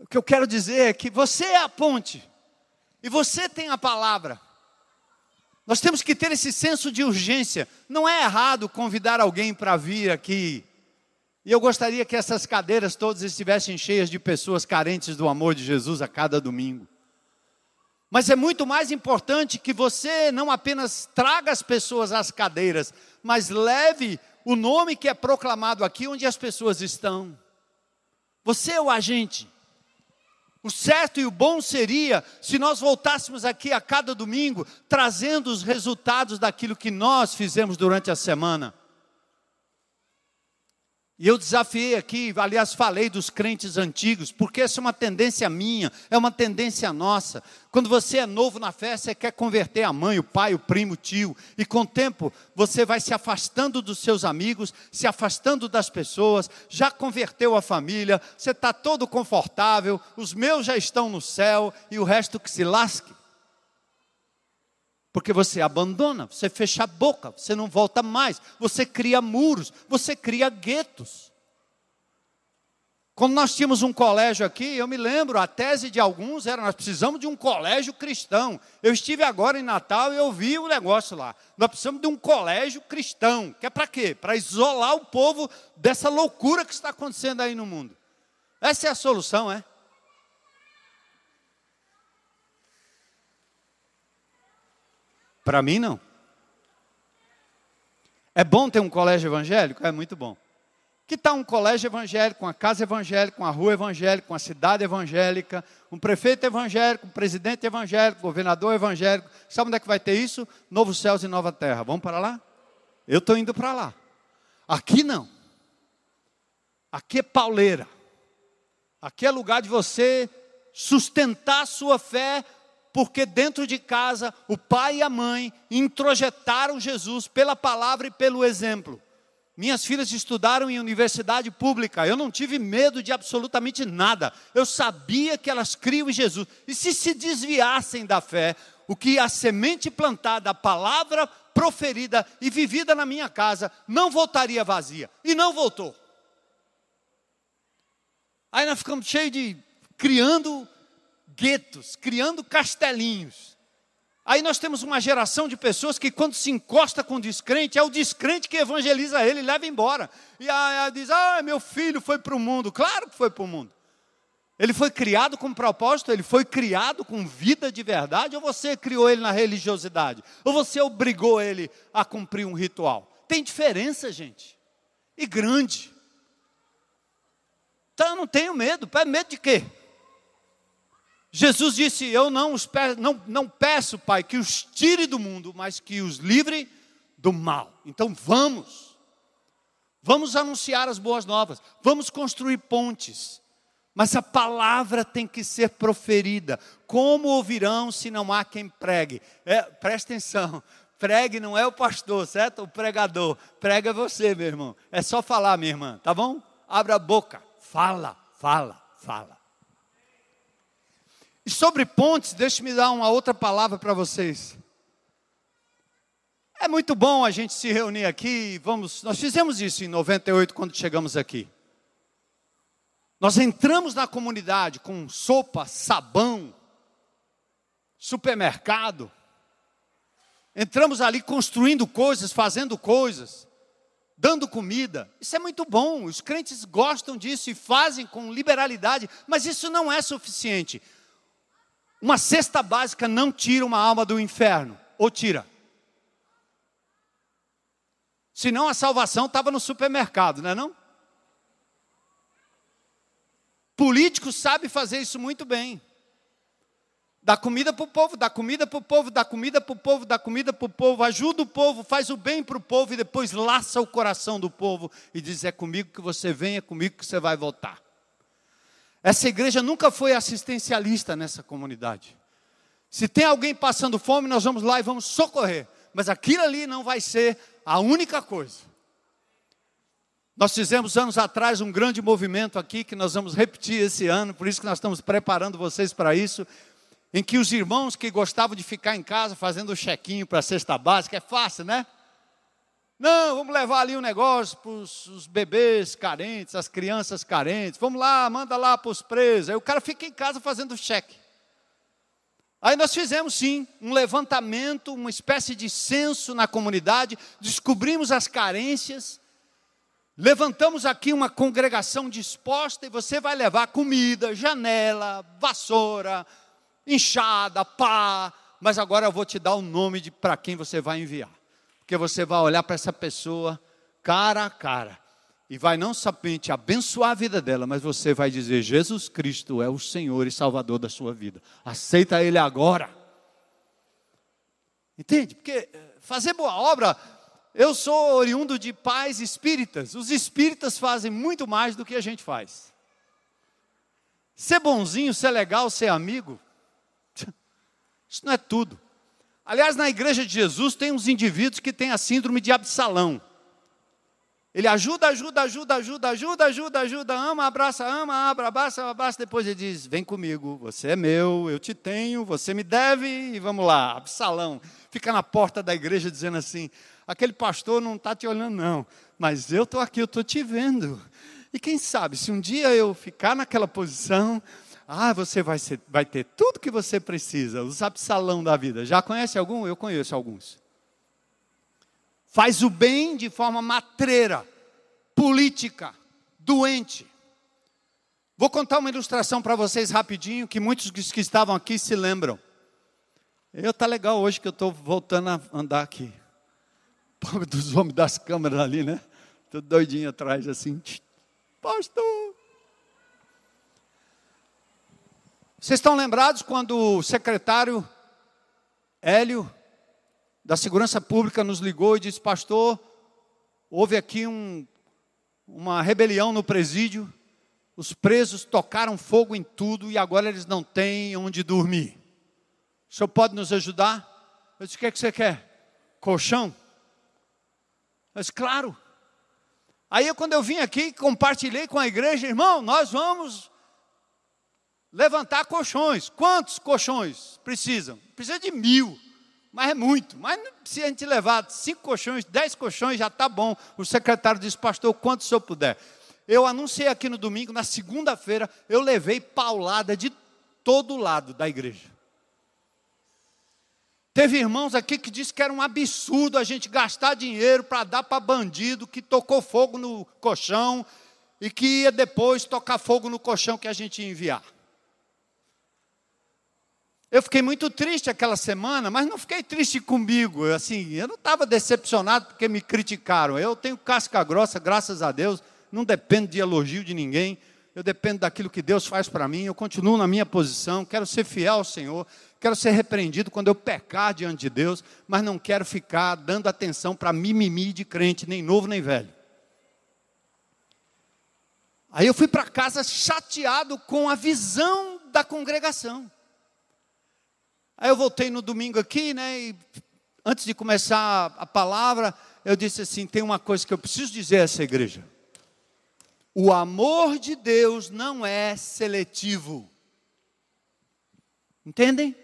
O que eu quero dizer é que você é a ponte, e você tem a palavra. Nós temos que ter esse senso de urgência. Não é errado convidar alguém para vir aqui. E eu gostaria que essas cadeiras todas estivessem cheias de pessoas carentes do amor de Jesus a cada domingo. Mas é muito mais importante que você não apenas traga as pessoas às cadeiras, mas leve o nome que é proclamado aqui onde as pessoas estão. Você é o agente. O certo e o bom seria se nós voltássemos aqui a cada domingo trazendo os resultados daquilo que nós fizemos durante a semana. E eu desafiei aqui, aliás, falei dos crentes antigos, porque essa é uma tendência minha, é uma tendência nossa. Quando você é novo na fé, você quer converter a mãe, o pai, o primo, o tio, e com o tempo você vai se afastando dos seus amigos, se afastando das pessoas, já converteu a família, você está todo confortável, os meus já estão no céu e o resto que se lasque. Porque você abandona, você fecha a boca, você não volta mais, você cria muros, você cria guetos. Quando nós tínhamos um colégio aqui, eu me lembro, a tese de alguns era: nós precisamos de um colégio cristão. Eu estive agora em Natal e eu vi o negócio lá. Nós precisamos de um colégio cristão. Que é para quê? Para isolar o povo dessa loucura que está acontecendo aí no mundo. Essa é a solução, é? Para mim, não. É bom ter um colégio evangélico? É muito bom. Que tal um colégio evangélico, uma casa evangélica, uma rua evangélica, uma cidade evangélica, um prefeito evangélico, um presidente evangélico, governador evangélico? Sabe onde é que vai ter isso? Novos céus e nova terra. Vamos para lá? Eu estou indo para lá. Aqui não. Aqui é pauleira. Aqui é lugar de você sustentar sua fé porque dentro de casa o pai e a mãe introjetaram Jesus pela palavra e pelo exemplo. Minhas filhas estudaram em universidade pública, eu não tive medo de absolutamente nada, eu sabia que elas criam em Jesus, e se se desviassem da fé, o que a semente plantada, a palavra proferida e vivida na minha casa, não voltaria vazia, e não voltou. Aí nós ficamos cheios de criando guetos, criando castelinhos. Aí nós temos uma geração de pessoas que, quando se encosta com o descrente, é o descrente que evangeliza ele e leva embora. E aí diz: Ah, meu filho foi para o mundo. Claro que foi para o mundo. Ele foi criado com propósito, ele foi criado com vida de verdade, ou você criou ele na religiosidade? Ou você obrigou ele a cumprir um ritual? Tem diferença, gente. E grande. Então eu não tenho medo. Medo de quê? Jesus disse: Eu não, peço, não, não peço, Pai, que os tire do mundo, mas que os livre do mal. Então vamos, vamos anunciar as boas novas, vamos construir pontes, mas a palavra tem que ser proferida. Como ouvirão se não há quem pregue? É, presta atenção, pregue não é o pastor, certo? O pregador, prega você, meu irmão. É só falar, minha irmã, tá bom? Abra a boca, fala, fala, fala. E sobre pontes, deixe-me dar uma outra palavra para vocês. É muito bom a gente se reunir aqui, vamos, nós fizemos isso em 98 quando chegamos aqui. Nós entramos na comunidade com sopa, sabão, supermercado. Entramos ali construindo coisas, fazendo coisas, dando comida. Isso é muito bom. Os crentes gostam disso e fazem com liberalidade, mas isso não é suficiente. Uma cesta básica não tira uma alma do inferno, ou tira? Senão a salvação estava no supermercado, não é não? Político sabe fazer isso muito bem. Dá comida para o povo, dá comida para o povo, dá comida para o povo, dá comida para o povo, ajuda o povo, faz o bem para o povo e depois laça o coração do povo e diz: é comigo que você vem, é comigo que você vai voltar. Essa igreja nunca foi assistencialista nessa comunidade. Se tem alguém passando fome, nós vamos lá e vamos socorrer. Mas aquilo ali não vai ser a única coisa. Nós fizemos anos atrás um grande movimento aqui que nós vamos repetir esse ano, por isso que nós estamos preparando vocês para isso, em que os irmãos que gostavam de ficar em casa fazendo o chequinho para a cesta básica, é fácil, né? Não, vamos levar ali um negócio para os bebês carentes, as crianças carentes. Vamos lá, manda lá para os presos. Aí o cara fica em casa fazendo cheque. Aí nós fizemos sim um levantamento, uma espécie de censo na comunidade, descobrimos as carências, levantamos aqui uma congregação disposta e você vai levar comida, janela, vassoura, inchada, pá, mas agora eu vou te dar o nome de para quem você vai enviar. Porque você vai olhar para essa pessoa cara a cara e vai não somente abençoar a vida dela, mas você vai dizer: Jesus Cristo é o Senhor e Salvador da sua vida. Aceita Ele agora. Entende? Porque eh, fazer boa obra, eu sou oriundo de pais espíritas. Os espíritas fazem muito mais do que a gente faz. Ser bonzinho, ser legal, ser amigo, isso não é tudo. Aliás, na igreja de Jesus tem uns indivíduos que têm a síndrome de Absalão. Ele ajuda, ajuda, ajuda, ajuda, ajuda, ajuda, ajuda, ama, abraça, ama, abra, abraça, abraça. Depois ele diz: Vem comigo, você é meu, eu te tenho, você me deve, e vamos lá. Absalão fica na porta da igreja dizendo assim: Aquele pastor não está te olhando, não, mas eu estou aqui, eu estou te vendo. E quem sabe, se um dia eu ficar naquela posição, ah, você vai, ser, vai ter tudo que você precisa, os Absalão da vida. Já conhece algum? Eu conheço alguns faz o bem de forma matreira, política, doente. Vou contar uma ilustração para vocês rapidinho, que muitos que estavam aqui se lembram. Eu tá legal hoje que eu estou voltando a andar aqui. Pobre dos homens das câmeras ali, né? Tudo doidinho atrás, assim. Pastor! Vocês estão lembrados quando o secretário Hélio da Segurança Pública nos ligou e disse: Pastor, houve aqui um, uma rebelião no presídio, os presos tocaram fogo em tudo e agora eles não têm onde dormir. O senhor pode nos ajudar? Eu disse: O que, é que você quer? Colchão? Eu disse: Claro. Aí, quando eu vim aqui, compartilhei com a igreja, irmão, nós vamos levantar colchões. Quantos colchões precisam? Precisa de mil mas é muito. Mas se a gente levar cinco colchões, dez colchões, já está bom. O secretário disse, pastor, quanto o senhor puder. Eu anunciei aqui no domingo, na segunda-feira, eu levei paulada de todo lado da igreja. Teve irmãos aqui que disse que era um absurdo a gente gastar dinheiro para dar para bandido que tocou fogo no colchão e que ia depois tocar fogo no colchão que a gente ia enviar. Eu fiquei muito triste aquela semana, mas não fiquei triste comigo. Assim, eu não estava decepcionado porque me criticaram. Eu tenho casca grossa, graças a Deus. Não dependo de elogio de ninguém. Eu dependo daquilo que Deus faz para mim. Eu continuo na minha posição. Quero ser fiel ao Senhor. Quero ser repreendido quando eu pecar diante de Deus. Mas não quero ficar dando atenção para mimimi de crente, nem novo nem velho. Aí eu fui para casa chateado com a visão da congregação. Aí eu voltei no domingo aqui, né? E antes de começar a palavra, eu disse assim: tem uma coisa que eu preciso dizer a essa igreja. O amor de Deus não é seletivo. Entendem?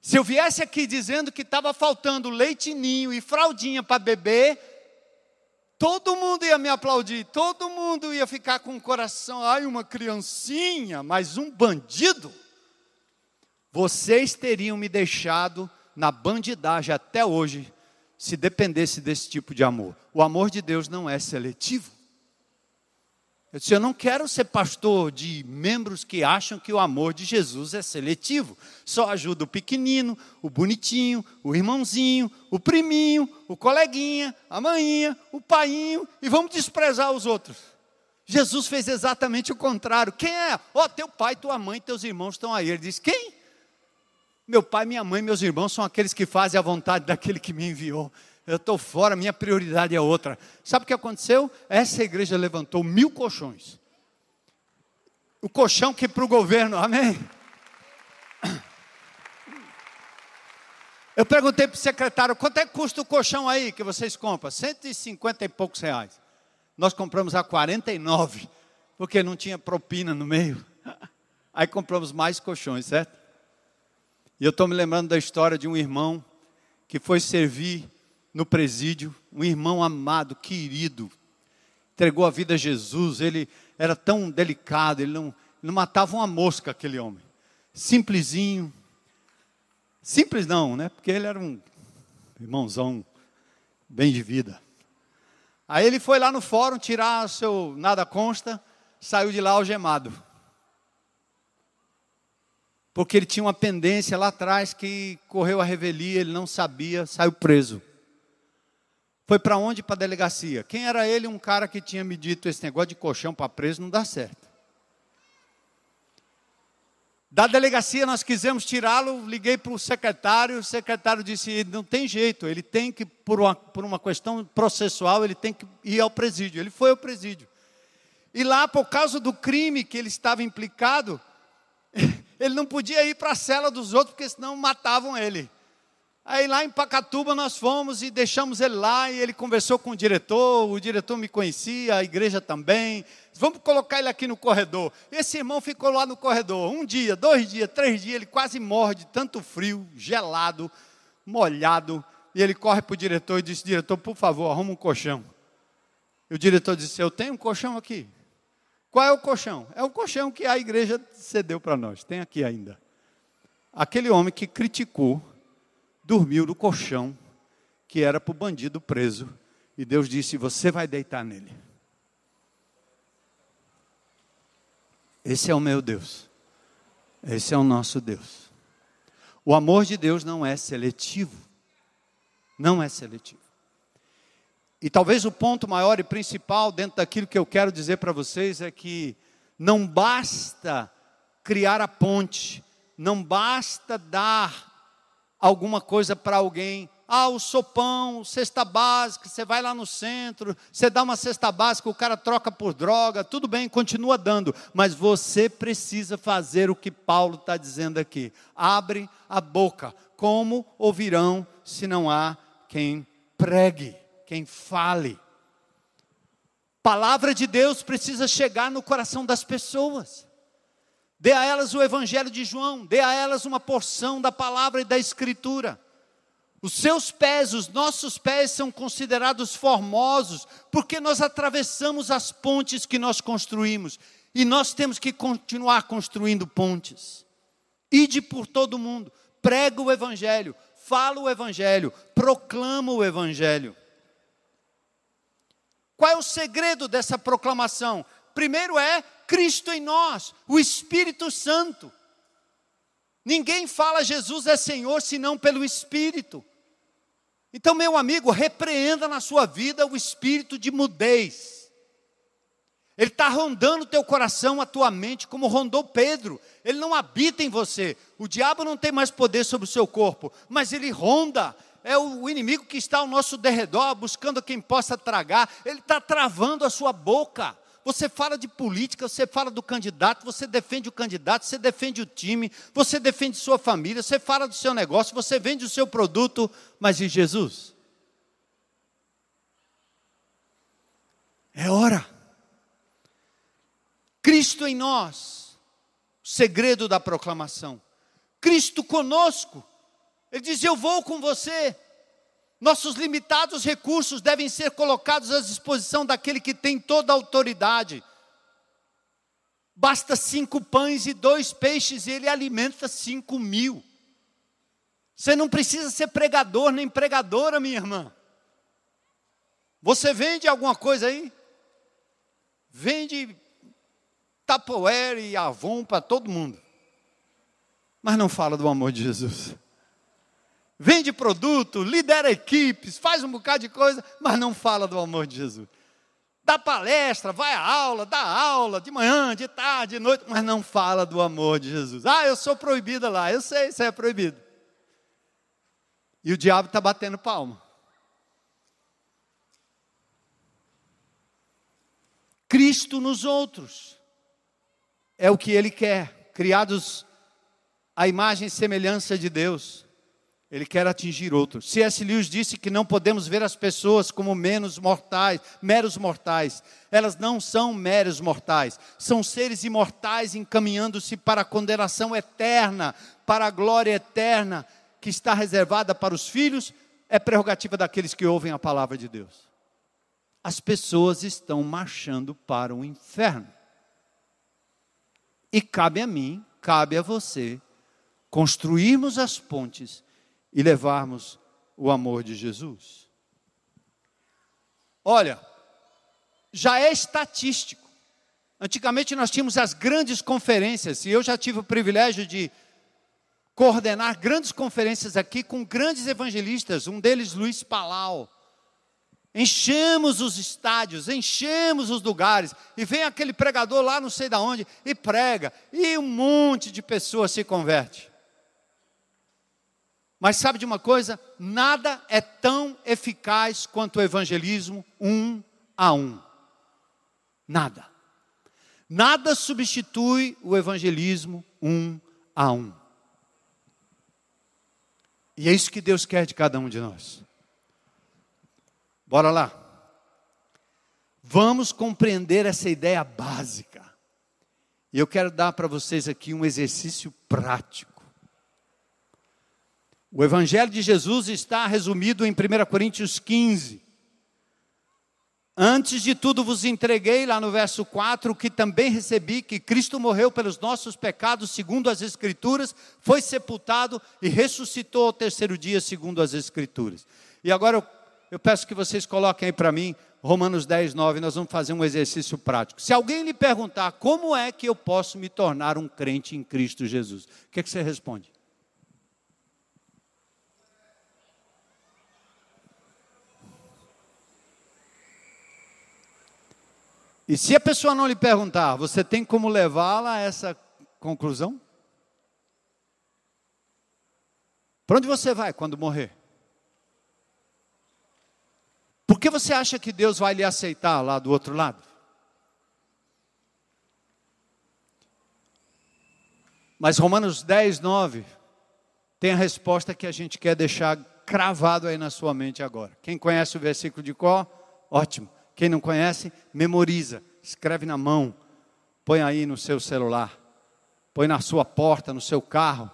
Se eu viesse aqui dizendo que estava faltando leitinho e fraldinha para beber, todo mundo ia me aplaudir, todo mundo ia ficar com o coração, ai, uma criancinha, mas um bandido vocês teriam me deixado na bandidagem até hoje, se dependesse desse tipo de amor. O amor de Deus não é seletivo. Eu disse: Eu não quero ser pastor de membros que acham que o amor de Jesus é seletivo. Só ajuda o pequenino, o bonitinho, o irmãozinho, o priminho, o coleguinha, a maninha, o painho, e vamos desprezar os outros. Jesus fez exatamente o contrário. Quem é? Ó, oh, teu pai, tua mãe, teus irmãos estão aí. Ele diz: Quem? Meu pai, minha mãe, meus irmãos são aqueles que fazem a vontade daquele que me enviou. Eu estou fora, minha prioridade é outra. Sabe o que aconteceu? Essa igreja levantou mil colchões. O colchão que para o governo, amém? Eu perguntei para o secretário, quanto é que custa o colchão aí que vocês compram? 150 e poucos reais. Nós compramos a 49, porque não tinha propina no meio. Aí compramos mais colchões, certo? E eu estou me lembrando da história de um irmão que foi servir no presídio, um irmão amado, querido, entregou a vida a Jesus, ele era tão delicado, ele não, não matava uma mosca, aquele homem. Simplesinho. Simples não, né? Porque ele era um irmãozão bem de vida. Aí ele foi lá no fórum tirar seu nada consta, saiu de lá algemado. Porque ele tinha uma pendência lá atrás que correu a revelia, ele não sabia, saiu preso. Foi para onde? Para a delegacia. Quem era ele? Um cara que tinha me dito esse negócio de colchão para preso não dá certo. Da delegacia nós quisemos tirá-lo, liguei para o secretário, o secretário disse, não tem jeito, ele tem que, por uma, por uma questão processual, ele tem que ir ao presídio. Ele foi ao presídio. E lá, por causa do crime que ele estava implicado, ele não podia ir para a cela dos outros, porque senão matavam ele. Aí lá em Pacatuba nós fomos e deixamos ele lá e ele conversou com o diretor, o diretor me conhecia, a igreja também. Vamos colocar ele aqui no corredor. Esse irmão ficou lá no corredor um dia, dois dias, três dias, ele quase morre de tanto frio, gelado, molhado. E ele corre para o diretor e disse: Diretor, por favor, arruma um colchão. E o diretor disse: Eu tenho um colchão aqui. Qual é o colchão? É o colchão que a igreja cedeu para nós, tem aqui ainda. Aquele homem que criticou dormiu no colchão que era para o bandido preso. E Deus disse: Você vai deitar nele. Esse é o meu Deus. Esse é o nosso Deus. O amor de Deus não é seletivo. Não é seletivo. E talvez o ponto maior e principal dentro daquilo que eu quero dizer para vocês é que não basta criar a ponte, não basta dar alguma coisa para alguém. Ah, o sopão, cesta básica, você vai lá no centro, você dá uma cesta básica, o cara troca por droga, tudo bem, continua dando, mas você precisa fazer o que Paulo está dizendo aqui. Abre a boca. Como ouvirão se não há quem pregue, quem fale? Palavra de Deus precisa chegar no coração das pessoas. Dê a elas o Evangelho de João, dê a elas uma porção da palavra e da Escritura. Os seus pés, os nossos pés são considerados formosos, porque nós atravessamos as pontes que nós construímos, e nós temos que continuar construindo pontes. Ide por todo mundo, prega o Evangelho, fala o Evangelho, proclama o Evangelho. Qual é o segredo dessa proclamação? Primeiro é Cristo em nós, o Espírito Santo. Ninguém fala Jesus é Senhor senão pelo Espírito. Então, meu amigo, repreenda na sua vida o espírito de mudez. Ele está rondando o teu coração, a tua mente, como rondou Pedro. Ele não habita em você. O diabo não tem mais poder sobre o seu corpo, mas ele ronda. É o inimigo que está ao nosso derredor, buscando quem possa tragar. Ele está travando a sua boca. Você fala de política, você fala do candidato, você defende o candidato, você defende o time, você defende sua família, você fala do seu negócio, você vende o seu produto, mas e Jesus? É hora. Cristo em nós, segredo da proclamação. Cristo conosco. Ele diz: Eu vou com você. Nossos limitados recursos devem ser colocados à disposição daquele que tem toda a autoridade. Basta cinco pães e dois peixes e ele alimenta cinco mil. Você não precisa ser pregador nem pregadora, minha irmã. Você vende alguma coisa aí? Vende Tupperware e Avon para todo mundo. Mas não fala do amor de Jesus vende produto, lidera equipes, faz um bocado de coisa, mas não fala do amor de Jesus. Dá palestra, vai à aula, dá aula de manhã, de tarde, de noite, mas não fala do amor de Jesus. Ah, eu sou proibida lá, eu sei, você é proibido. E o diabo está batendo palma. Cristo nos outros é o que ele quer, criados à imagem e semelhança de Deus. Ele quer atingir outros. C.S. Lewis disse que não podemos ver as pessoas como menos mortais, meros mortais. Elas não são meros mortais. São seres imortais encaminhando-se para a condenação eterna, para a glória eterna que está reservada para os filhos, é prerrogativa daqueles que ouvem a palavra de Deus. As pessoas estão marchando para o inferno. E cabe a mim, cabe a você, construirmos as pontes e levarmos o amor de Jesus. Olha, já é estatístico. Antigamente nós tínhamos as grandes conferências, e eu já tive o privilégio de coordenar grandes conferências aqui com grandes evangelistas, um deles Luiz Palau. Enchemos os estádios, enchemos os lugares, e vem aquele pregador lá não sei de onde e prega, e um monte de pessoas se converte. Mas sabe de uma coisa? Nada é tão eficaz quanto o evangelismo um a um. Nada. Nada substitui o evangelismo um a um. E é isso que Deus quer de cada um de nós. Bora lá. Vamos compreender essa ideia básica. E eu quero dar para vocês aqui um exercício prático. O Evangelho de Jesus está resumido em 1 Coríntios 15. Antes de tudo vos entreguei, lá no verso 4, que também recebi, que Cristo morreu pelos nossos pecados, segundo as Escrituras, foi sepultado e ressuscitou ao terceiro dia, segundo as Escrituras. E agora eu, eu peço que vocês coloquem aí para mim, Romanos 10, 9, nós vamos fazer um exercício prático. Se alguém lhe perguntar como é que eu posso me tornar um crente em Cristo Jesus, o que, é que você responde? E se a pessoa não lhe perguntar, você tem como levá-la a essa conclusão? Para onde você vai quando morrer? Por que você acha que Deus vai lhe aceitar lá do outro lado? Mas Romanos 10, 9 tem a resposta que a gente quer deixar cravado aí na sua mente agora. Quem conhece o versículo de Có? Ótimo. Quem não conhece, memoriza, escreve na mão, põe aí no seu celular, põe na sua porta, no seu carro,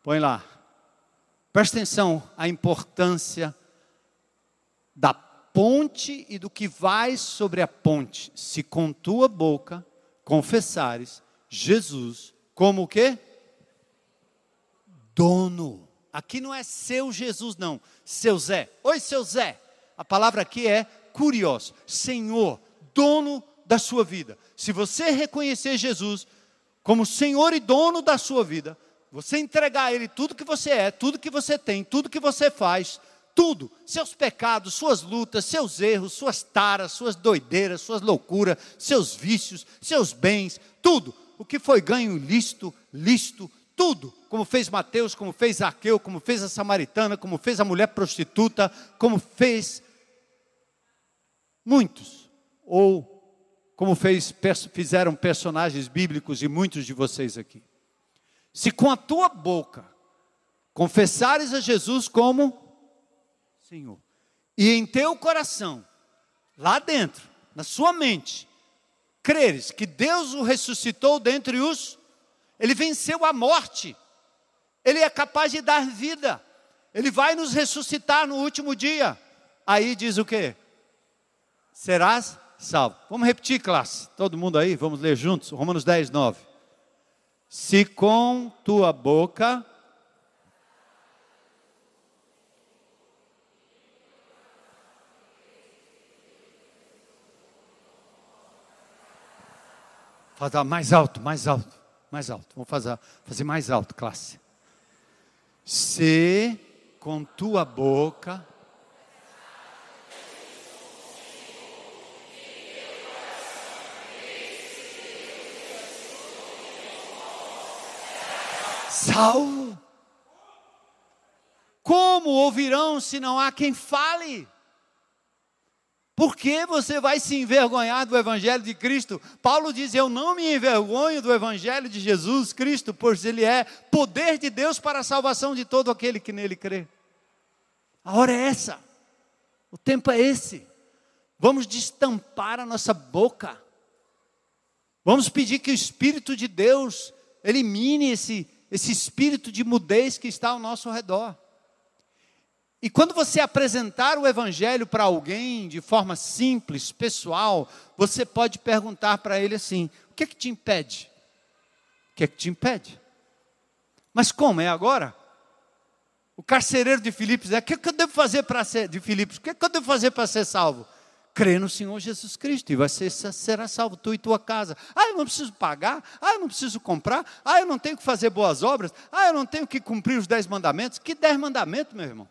põe lá. Presta atenção à importância da ponte e do que vai sobre a ponte. Se com tua boca confessares Jesus como o quê? Dono. Aqui não é seu Jesus, não. Seu Zé. Oi, seu Zé. A palavra aqui é Curios, Senhor, dono da sua vida. Se você reconhecer Jesus como Senhor e dono da sua vida, você entregar a Ele tudo que você é, tudo que você tem, tudo que você faz, tudo, seus pecados, suas lutas, seus erros, suas taras, suas doideiras, suas loucuras, seus vícios, seus bens, tudo, o que foi ganho lícito, lícito, tudo, como fez Mateus, como fez Zaqueu, como fez a samaritana, como fez a mulher prostituta, como fez Muitos. Ou como fez, fizeram personagens bíblicos e muitos de vocês aqui. Se com a tua boca confessares a Jesus como Senhor, e em teu coração, lá dentro, na sua mente, creres que Deus o ressuscitou dentre os, ele venceu a morte, ele é capaz de dar vida, ele vai nos ressuscitar no último dia. Aí diz o que? Serás salvo. Vamos repetir, classe. Todo mundo aí, vamos ler juntos. Romanos 10, 9. Se com tua boca Fazer mais alto, mais alto, mais alto. Vamos fazer, fazer mais alto, classe. Se com tua boca salvo. Como ouvirão se não há quem fale? Por que você vai se envergonhar do Evangelho de Cristo? Paulo diz: Eu não me envergonho do Evangelho de Jesus Cristo, pois ele é poder de Deus para a salvação de todo aquele que nele crê. A hora é essa, o tempo é esse. Vamos destampar a nossa boca, vamos pedir que o Espírito de Deus elimine esse esse espírito de mudez que está ao nosso redor. E quando você apresentar o Evangelho para alguém de forma simples, pessoal, você pode perguntar para ele assim: o que é que te impede? O que é que te impede? Mas como é agora? O carcereiro de Filipos é: o que, é que eu devo fazer para ser de Filipos? O que, é que eu devo fazer para ser salvo? Crê no Senhor Jesus Cristo e vai ser, será salvo tu e tua casa. Ah, eu não preciso pagar. Ah, eu não preciso comprar. Ah, eu não tenho que fazer boas obras. Ah, eu não tenho que cumprir os dez mandamentos. Que dez mandamentos, meu irmão?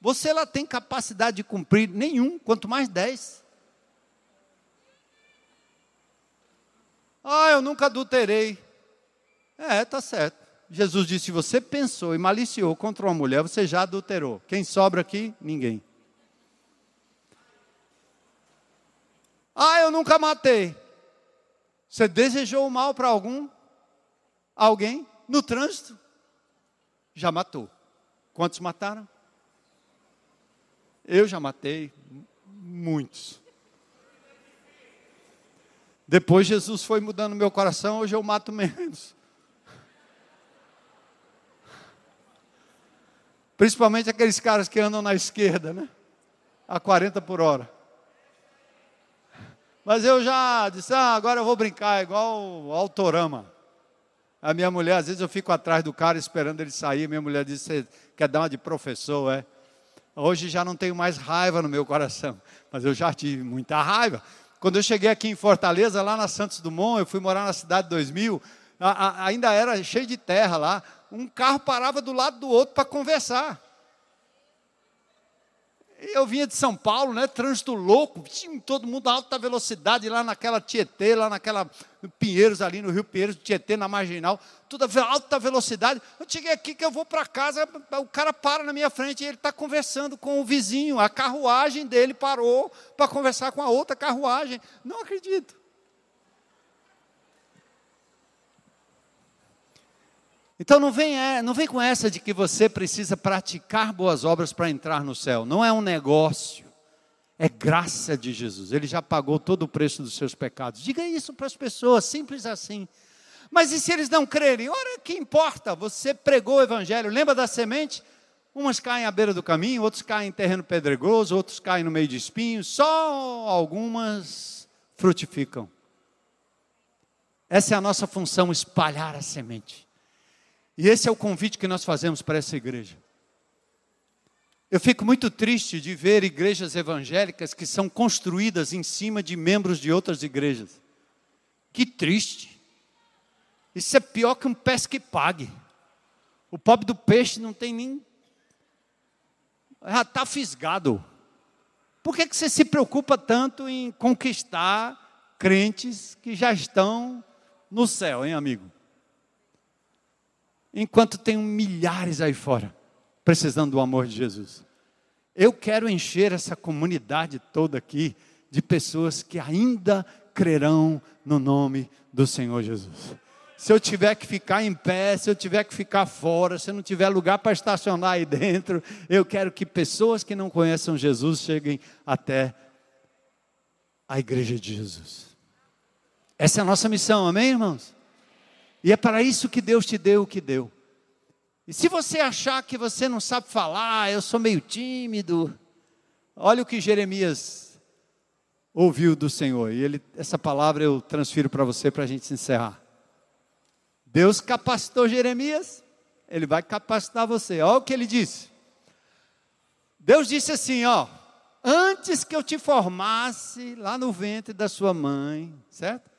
Você lá tem capacidade de cumprir nenhum, quanto mais dez. Ah, eu nunca adulterei. É, tá certo. Jesus disse: se você pensou e maliciou contra uma mulher, você já adulterou. Quem sobra aqui? Ninguém. Ah, eu nunca matei. Você desejou o mal para algum? Alguém? No trânsito? Já matou. Quantos mataram? Eu já matei muitos. Depois Jesus foi mudando meu coração, hoje eu mato menos. Principalmente aqueles caras que andam na esquerda, né? A 40 por hora. Mas eu já disse, ah, agora eu vou brincar, igual o Autorama. A minha mulher, às vezes eu fico atrás do cara esperando ele sair. Minha mulher disse, você quer dar uma de professor, é? Hoje já não tenho mais raiva no meu coração, mas eu já tive muita raiva. Quando eu cheguei aqui em Fortaleza, lá na Santos Dumont, eu fui morar na cidade 2000, a, a, ainda era cheio de terra lá. Um carro parava do lado do outro para conversar. Eu vinha de São Paulo, né? Trânsito louco, todo mundo a alta velocidade lá naquela Tietê, lá naquela Pinheiros ali no Rio Pinheiros, Tietê na marginal, tudo a alta velocidade. Eu cheguei aqui que eu vou para casa, o cara para na minha frente e ele está conversando com o vizinho. A carruagem dele parou para conversar com a outra carruagem. Não acredito. Então não vem, é, não vem com essa de que você precisa praticar boas obras para entrar no céu. Não é um negócio. É graça de Jesus. Ele já pagou todo o preço dos seus pecados. Diga isso para as pessoas, simples assim. Mas e se eles não crerem? Ora, que importa? Você pregou o evangelho. Lembra da semente? Umas caem à beira do caminho, outros caem em terreno pedregoso, outros caem no meio de espinhos. Só algumas frutificam. Essa é a nossa função, espalhar a semente. E esse é o convite que nós fazemos para essa igreja. Eu fico muito triste de ver igrejas evangélicas que são construídas em cima de membros de outras igrejas. Que triste. Isso é pior que um pesque pague. O pobre do peixe não tem nem. Já está fisgado. Por que, que você se preocupa tanto em conquistar crentes que já estão no céu, hein, amigo? Enquanto tem milhares aí fora precisando do amor de Jesus. Eu quero encher essa comunidade toda aqui de pessoas que ainda crerão no nome do Senhor Jesus. Se eu tiver que ficar em pé, se eu tiver que ficar fora, se não tiver lugar para estacionar aí dentro, eu quero que pessoas que não conheçam Jesus cheguem até a igreja de Jesus. Essa é a nossa missão, amém, irmãos? E é para isso que Deus te deu o que deu. E se você achar que você não sabe falar, eu sou meio tímido, olha o que Jeremias ouviu do Senhor. E ele, essa palavra eu transfiro para você para a gente encerrar. Deus capacitou Jeremias, ele vai capacitar você. Olha o que ele disse. Deus disse assim, ó, antes que eu te formasse lá no ventre da sua mãe, certo?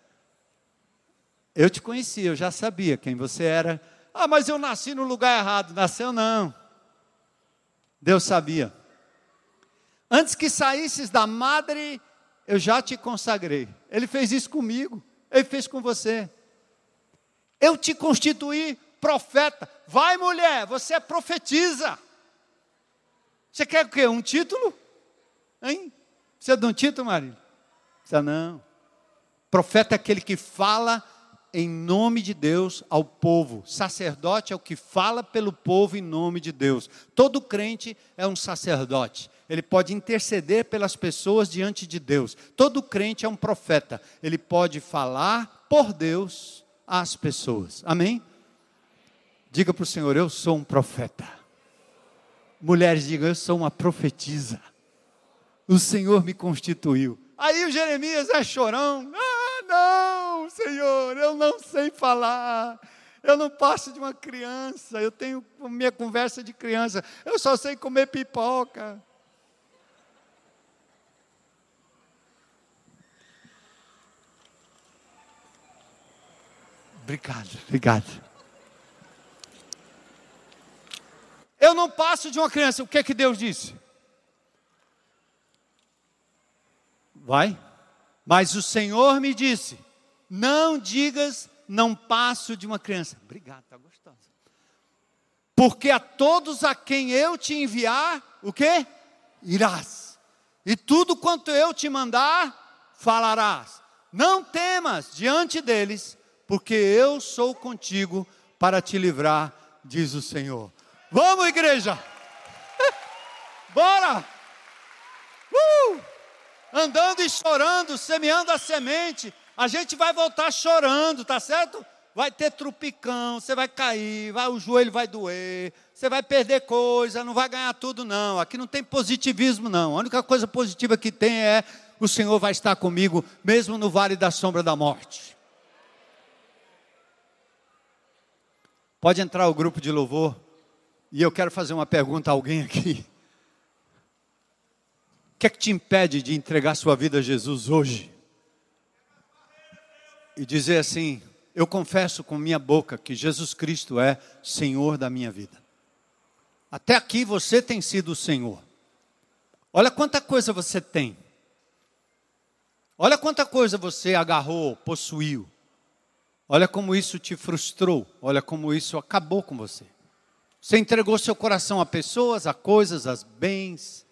Eu te conhecia, eu já sabia quem você era. Ah, mas eu nasci no lugar errado. Nasceu não. Deus sabia. Antes que saísses da madre, eu já te consagrei. Ele fez isso comigo, ele fez com você. Eu te constituí profeta. Vai, mulher, você é profetiza. Você quer o quê? Um título? Hein? Precisa de um título, Maria? Precisa não. Profeta é aquele que fala em nome de Deus ao povo. Sacerdote é o que fala pelo povo em nome de Deus. Todo crente é um sacerdote. Ele pode interceder pelas pessoas diante de Deus. Todo crente é um profeta. Ele pode falar por Deus às pessoas. Amém? Diga para o Senhor: Eu sou um profeta. Mulheres, digam: Eu sou uma profetisa. O Senhor me constituiu. Aí o Jeremias é chorão. Ah, não, Senhor, eu não sei falar. Eu não passo de uma criança, eu tenho minha conversa de criança, eu só sei comer pipoca. Obrigado, obrigado. Eu não passo de uma criança. O que é que Deus disse? Vai. Mas o Senhor me disse: não digas, não passo de uma criança. Obrigado, está gostosa. Porque a todos a quem eu te enviar, o que? Irás. E tudo quanto eu te mandar, falarás. Não temas diante deles, porque eu sou contigo para te livrar, diz o Senhor. Vamos, igreja! Bora! Uh! Andando e chorando, semeando a semente. A gente vai voltar chorando, tá certo? Vai ter trupicão, você vai cair, vai, o joelho vai doer, você vai perder coisa, não vai ganhar tudo, não. Aqui não tem positivismo, não. A única coisa positiva que tem é o Senhor vai estar comigo, mesmo no vale da sombra da morte. Pode entrar o grupo de louvor. E eu quero fazer uma pergunta a alguém aqui. O que é que te impede de entregar sua vida a Jesus hoje? E dizer assim: Eu confesso com minha boca que Jesus Cristo é Senhor da minha vida. Até aqui você tem sido o Senhor. Olha quanta coisa você tem. Olha quanta coisa você agarrou, possuiu. Olha como isso te frustrou. Olha como isso acabou com você. Você entregou seu coração a pessoas, a coisas, a bens,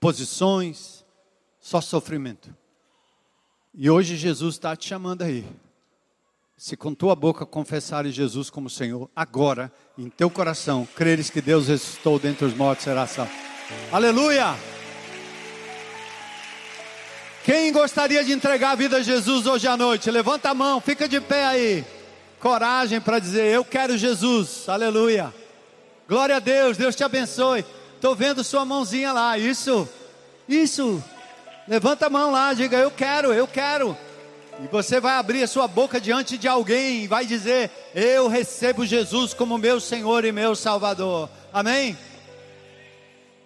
posições, só sofrimento. E hoje Jesus está te chamando aí. Se com tua boca confessares Jesus como Senhor, agora, em teu coração, creres que Deus ressuscitou dentre os mortos, será salvo. Aleluia! Quem gostaria de entregar a vida a Jesus hoje à noite? Levanta a mão, fica de pé aí. Coragem para dizer: Eu quero Jesus. Aleluia. Glória a Deus, Deus te abençoe. Estou vendo sua mãozinha lá, isso, isso. Levanta a mão lá, diga eu quero, eu quero. E você vai abrir a sua boca diante de alguém e vai dizer: Eu recebo Jesus como meu Senhor e meu Salvador. Amém?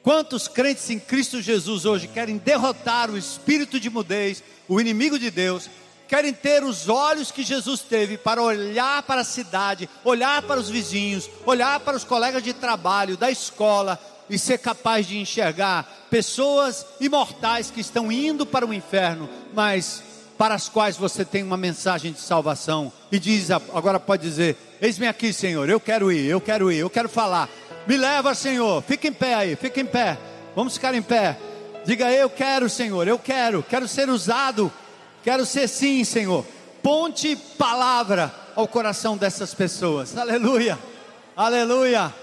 Quantos crentes em Cristo Jesus hoje querem derrotar o espírito de mudez, o inimigo de Deus, querem ter os olhos que Jesus teve para olhar para a cidade, olhar para os vizinhos, olhar para os colegas de trabalho, da escola e ser capaz de enxergar pessoas imortais que estão indo para o inferno, mas para as quais você tem uma mensagem de salvação e diz, agora pode dizer: Eis-me aqui, Senhor, eu quero ir, eu quero ir, eu quero falar. Me leva, Senhor. Fica em pé aí, fica em pé. Vamos ficar em pé. Diga: Eu quero, Senhor, eu quero, quero ser usado Quero ser sim, Senhor. Ponte palavra ao coração dessas pessoas. Aleluia. Aleluia.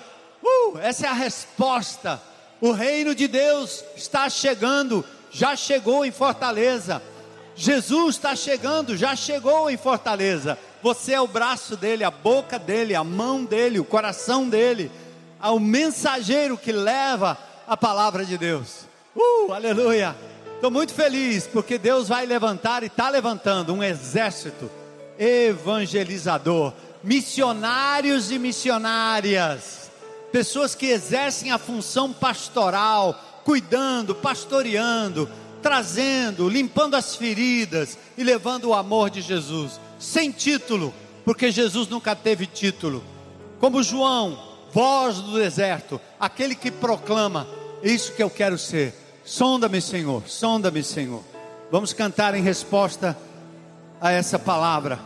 Uh, essa é a resposta. O reino de Deus está chegando, já chegou em Fortaleza. Jesus está chegando, já chegou em Fortaleza. Você é o braço dele, a boca dele, a mão dele, o coração dele, o mensageiro que leva a palavra de Deus. Uh, aleluia. Estou muito feliz porque Deus vai levantar e está levantando um exército evangelizador, missionários e missionárias, pessoas que exercem a função pastoral, cuidando, pastoreando, trazendo, limpando as feridas e levando o amor de Jesus, sem título, porque Jesus nunca teve título. Como João, voz do deserto, aquele que proclama: Isso que eu quero ser Sonda-me, Senhor, sonda-me, Senhor. Vamos cantar em resposta a essa palavra.